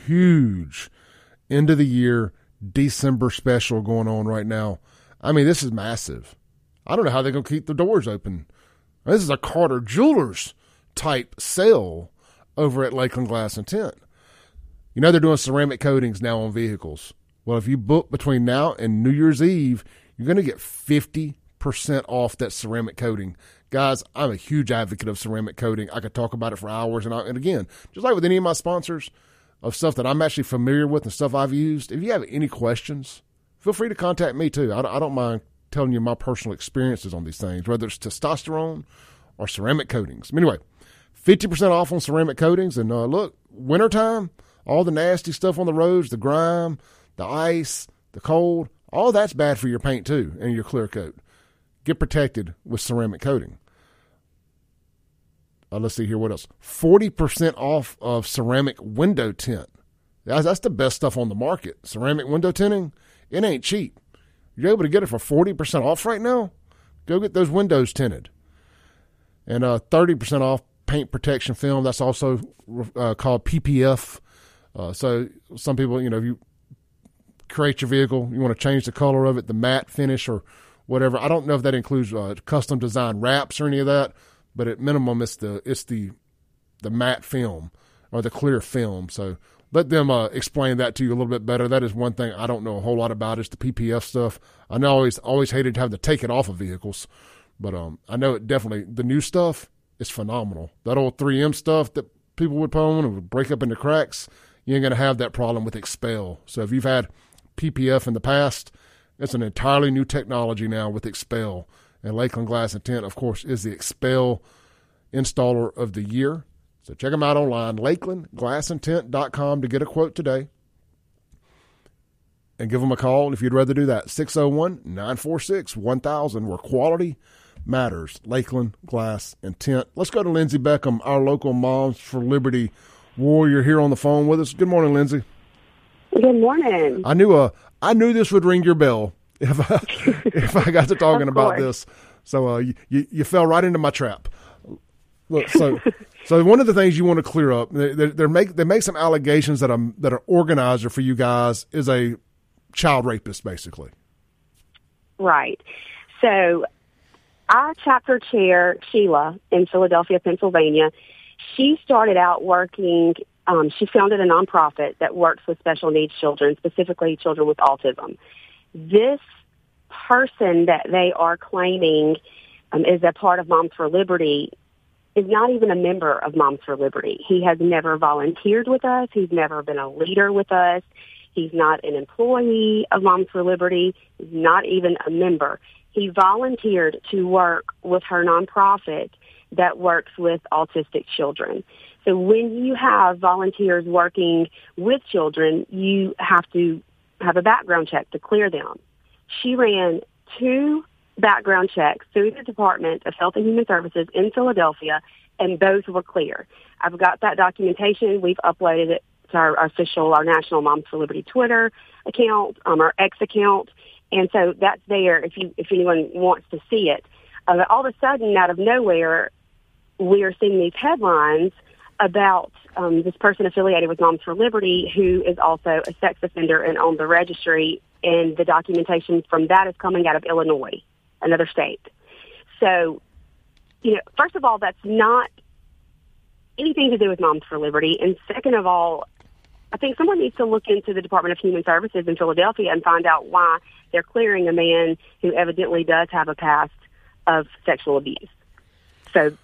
huge end of the year December special going on right now. I mean, this is massive. I don't know how they're going to keep the doors open. This is a Carter Jewelers type sale over at Lakeland Glass and Tint. You know, they're doing ceramic coatings now on vehicles. Well, if you book between now and New Year's Eve, you're going to get 50% off that ceramic coating. Guys, I'm a huge advocate of ceramic coating. I could talk about it for hours. And, I, and again, just like with any of my sponsors of stuff that I'm actually familiar with and stuff I've used, if you have any questions, feel free to contact me too. I, I don't mind telling you my personal experiences on these things, whether it's testosterone or ceramic coatings. Anyway, 50% off on ceramic coatings. And uh, look, wintertime, all the nasty stuff on the roads, the grime, the ice, the cold, all that's bad for your paint too and your clear coat. Get protected with ceramic coating. Uh, let's see here. What else? 40% off of ceramic window tint. That's, that's the best stuff on the market. Ceramic window tinting, it ain't cheap. You're able to get it for 40% off right now? Go get those windows tinted. And uh, 30% off paint protection film. That's also uh, called PPF. Uh, so some people, you know, if you create your vehicle, you want to change the color of it, the matte finish or whatever. I don't know if that includes uh, custom design wraps or any of that, but at minimum, it's the it's the the matte film or the clear film. So let them uh, explain that to you a little bit better. That is one thing I don't know a whole lot about is the PPF stuff. I know I always always hated having to take it off of vehicles, but um, I know it definitely the new stuff is phenomenal. That old 3M stuff that people would put on and would break up into cracks. You ain't gonna have that problem with XPEL. So if you've had PPF in the past, it's an entirely new technology now with XPEL. And Lakeland Glass and of course, is the XPEL installer of the year. So check them out online, lakelandglassandtint.com to get a quote today. And give them a call if you'd rather do that. 601 946 1000, where quality matters. Lakeland Glass and Tint. Let's go to Lindsey Beckham, our local Moms for Liberty warrior, here on the phone with us. Good morning, Lindsey. Good morning. I knew uh, I knew this would ring your bell if I, if I got to talking about this. So uh, you, you fell right into my trap. Look, so so one of the things you want to clear up, they, they make they make some allegations that a that an organizer for you guys is a child rapist, basically. Right. So our chapter chair Sheila in Philadelphia, Pennsylvania, she started out working. Um, she founded a nonprofit that works with special needs children, specifically children with autism. This person that they are claiming um, is a part of Moms for Liberty is not even a member of Moms for Liberty. He has never volunteered with us. He's never been a leader with us. He's not an employee of Moms for Liberty. He's not even a member. He volunteered to work with her nonprofit that works with autistic children. So when you have volunteers working with children, you have to have a background check to clear them. She ran two background checks through the Department of Health and Human Services in Philadelphia, and both were clear. I've got that documentation. We've uploaded it to our, official, our National Moms for Liberty Twitter account, um, our X account, and so that's there if you if anyone wants to see it. Uh, all of a sudden, out of nowhere, we are seeing these headlines about um, this person affiliated with Moms for Liberty who is also a sex offender and on the registry, and the documentation from that is coming out of Illinois another state. So, you know, first of all, that's not anything to do with Moms for Liberty. And second of all, I think someone needs to look into the Department of Human Services in Philadelphia and find out why they're clearing a man who evidently does have a past of sexual abuse. So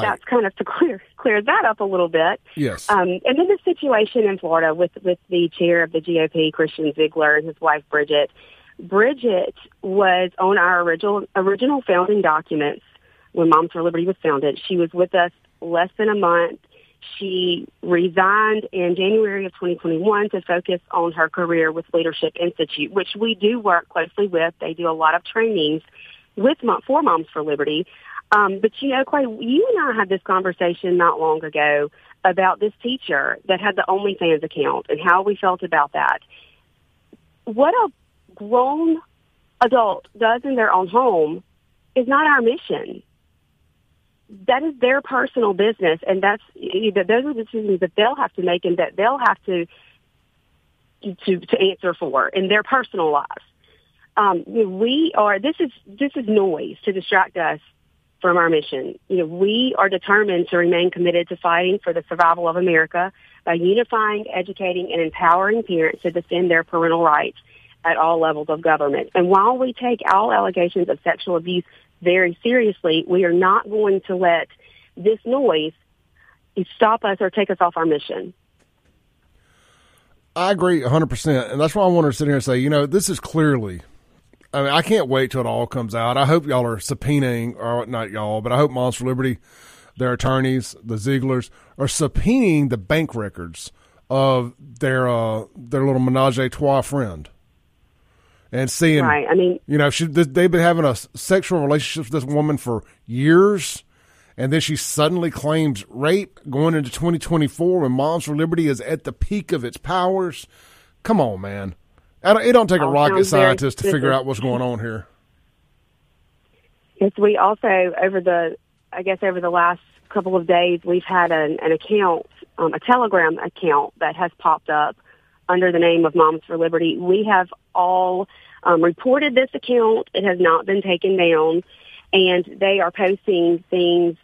that's kind of to clear clear that up a little bit. Yes. Um, and then the situation in Florida with with the chair of the GOP, Christian Ziegler, and his wife Bridget. Bridget was on our original original founding documents when Moms for Liberty was founded. She was with us less than a month. She resigned in January of 2021 to focus on her career with Leadership Institute, which we do work closely with. They do a lot of trainings with for Moms for Liberty. Um, but you know, Clay, you and I had this conversation not long ago about this teacher that had the OnlyFans account and how we felt about that. What a grown adult does in their own home is not our mission. That is their personal business, and that's those are decisions that they'll have to make and that they'll have to to to answer for in their personal lives. Um, we are. This is this is noise to distract us from our mission. You know, we are determined to remain committed to fighting for the survival of America by unifying, educating, and empowering parents to defend their parental rights at all levels of government. And while we take all allegations of sexual abuse very seriously, we are not going to let this noise stop us or take us off our mission. I agree 100%. And that's why I want to sit here and say, you know, this is clearly, I mean, I can't wait till it all comes out. I hope y'all are subpoenaing, or not y'all, but I hope Moms for Liberty, their attorneys, the Zieglers, are subpoenaing the bank records of their uh, their little menage a trois friend and seeing, right. I mean, you know, she, they've been having a sexual relationship with this woman for years, and then she suddenly claims rape going into 2024 when Moms for Liberty is at the peak of its powers. Come on, man. It don't take a rocket scientist to figure out what's going on here. Yes, we also over the I guess over the last couple of days, we've had an, an account, um, a Telegram account that has popped up under the name of Moms for Liberty. We have all um, reported this account. It has not been taken down, and they are posting things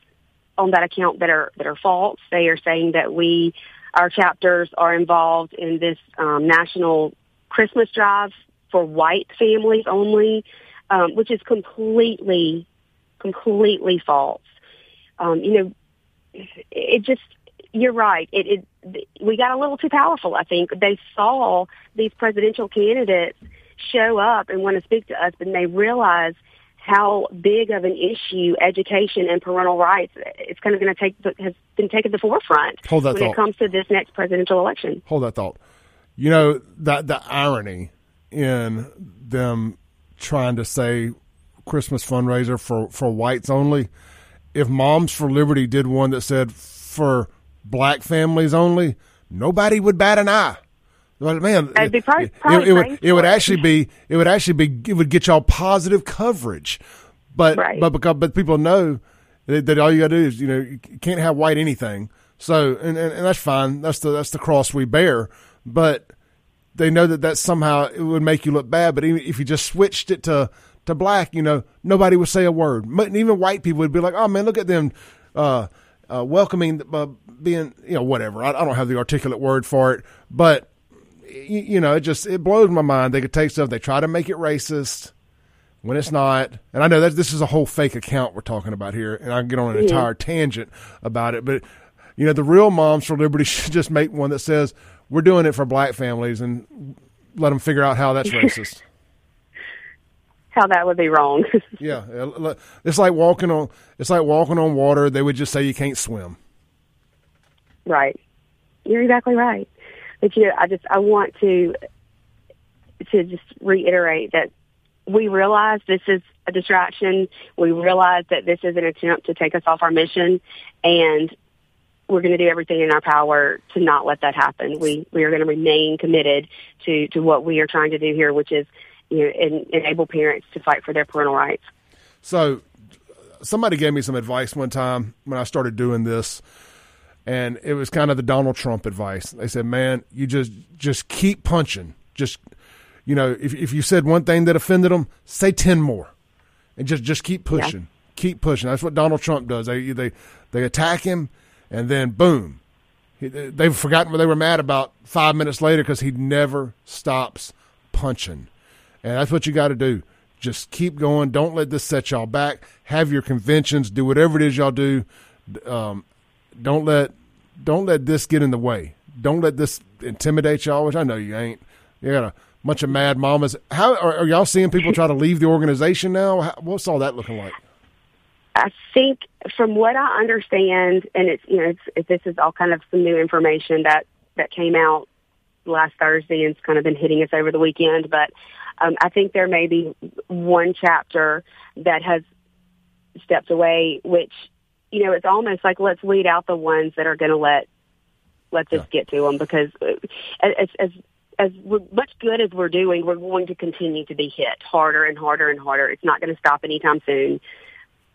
on that account that are that are false. They are saying that we, our chapters, are involved in this um, national Christmas drive for white families only, um, which is completely, completely false. Um, you know, it just you're right. It, it we got a little too powerful. I think they saw these presidential candidates show up and want to speak to us, and they realize how big of an issue education and parental rights it's kind of going to take has been taken to the forefront Hold that when thought. it comes to this next presidential election. Hold that thought. You know that the irony in them trying to say Christmas fundraiser for for whites only. If Moms for Liberty did one that said for black families only, nobody would bat an eye. But man, proud- it, it, it would it would actually be it would actually be it would get y'all positive coverage. But Right. but because but people know that, that all you got to do is you know you can't have white anything. So and, and and that's fine. That's the that's the cross we bear. But they know that that somehow it would make you look bad. But even if you just switched it to to black, you know, nobody would say a word. Even white people would be like, "Oh man, look at them." Uh, uh, welcoming, uh, being, you know, whatever. I, I don't have the articulate word for it, but you, you know, it just it blows my mind. They could take stuff, they try to make it racist when it's not. And I know that this is a whole fake account we're talking about here, and I can get on an entire tangent about it. But you know, the real moms for liberty should just make one that says we're doing it for black families and let them figure out how that's racist. How that would be wrong. yeah, uh, it's like walking on it's like walking on water. They would just say you can't swim. Right. You're exactly right. But you know, I just I want to to just reiterate that we realize this is a distraction. We realize that this is an attempt to take us off our mission and we're going to do everything in our power to not let that happen. We we are going to remain committed to to what we are trying to do here, which is you know en- enable parents to fight for their parental rights. So, somebody gave me some advice one time when I started doing this, and it was kind of the Donald Trump advice. They said, "Man, you just just keep punching. Just you know, if if you said one thing that offended them, say ten more, and just just keep pushing, keep pushing." That's what Donald Trump does. They they they attack him, and then boom, they've forgotten what they were mad about five minutes later because he never stops punching. And that's what you got to do. Just keep going. Don't let this set y'all back. Have your conventions. Do whatever it is y'all do. Um, don't let don't let this get in the way. Don't let this intimidate y'all. Which I know you ain't. You got a bunch of mad mamas. How are, are y'all seeing people try to leave the organization now? How, what's all that looking like? I think from what I understand, and it's you know it's, it, this is all kind of some new information that that came out last Thursday and it's kind of been hitting us over the weekend. But um, I think there may be one chapter that has stepped away, which you know it's almost like let's weed out the ones that are going to let let this get to them because uh, as as as much good as we're doing, we're going to continue to be hit harder and harder and harder. It's not going to stop anytime soon.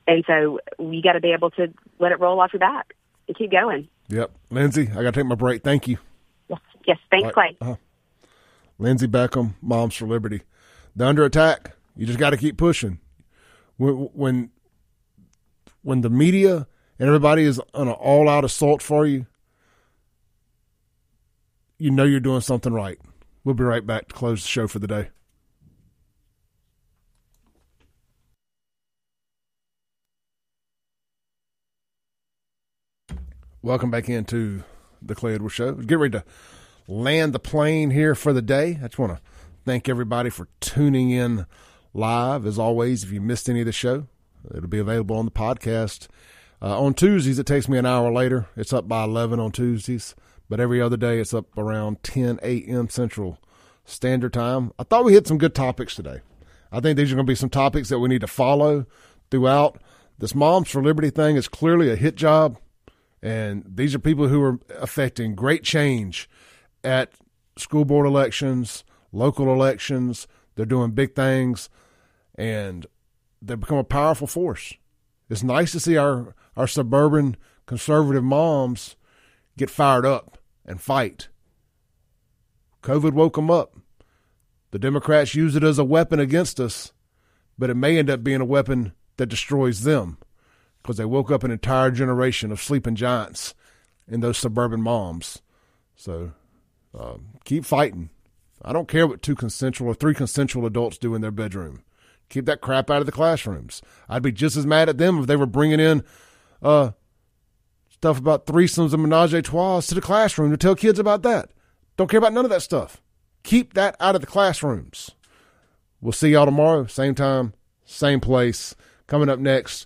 And so you got to be able to let it roll off your back and keep going. Yep, Lindsey, I got to take my break. Thank you. Yes, yes. Thanks, All right. Clay. Uh-huh. Lindsey Beckham, Moms for Liberty. The under attack. You just got to keep pushing. When when when the media and everybody is on an all out assault for you, you know you're doing something right. We'll be right back to close the show for the day. Welcome back into the Clay Edwards Show. Get ready to land the plane here for the day. I just want to thank everybody for tuning in live. As always, if you missed any of the show, it'll be available on the podcast. Uh, on Tuesdays, it takes me an hour later. It's up by 11 on Tuesdays, but every other day, it's up around 10 a.m. Central Standard Time. I thought we hit some good topics today. I think these are going to be some topics that we need to follow throughout. This Moms for Liberty thing is clearly a hit job. And these are people who are affecting great change at school board elections, local elections. They're doing big things, and they've become a powerful force. It's nice to see our, our suburban conservative moms get fired up and fight. COVID woke them up. The Democrats use it as a weapon against us, but it may end up being a weapon that destroys them because they woke up an entire generation of sleeping giants in those suburban moms. So uh, keep fighting. I don't care what two consensual or three consensual adults do in their bedroom. Keep that crap out of the classrooms. I'd be just as mad at them if they were bringing in uh, stuff about threesomes and menage a trois to the classroom to tell kids about that. Don't care about none of that stuff. Keep that out of the classrooms. We'll see y'all tomorrow, same time, same place. Coming up next,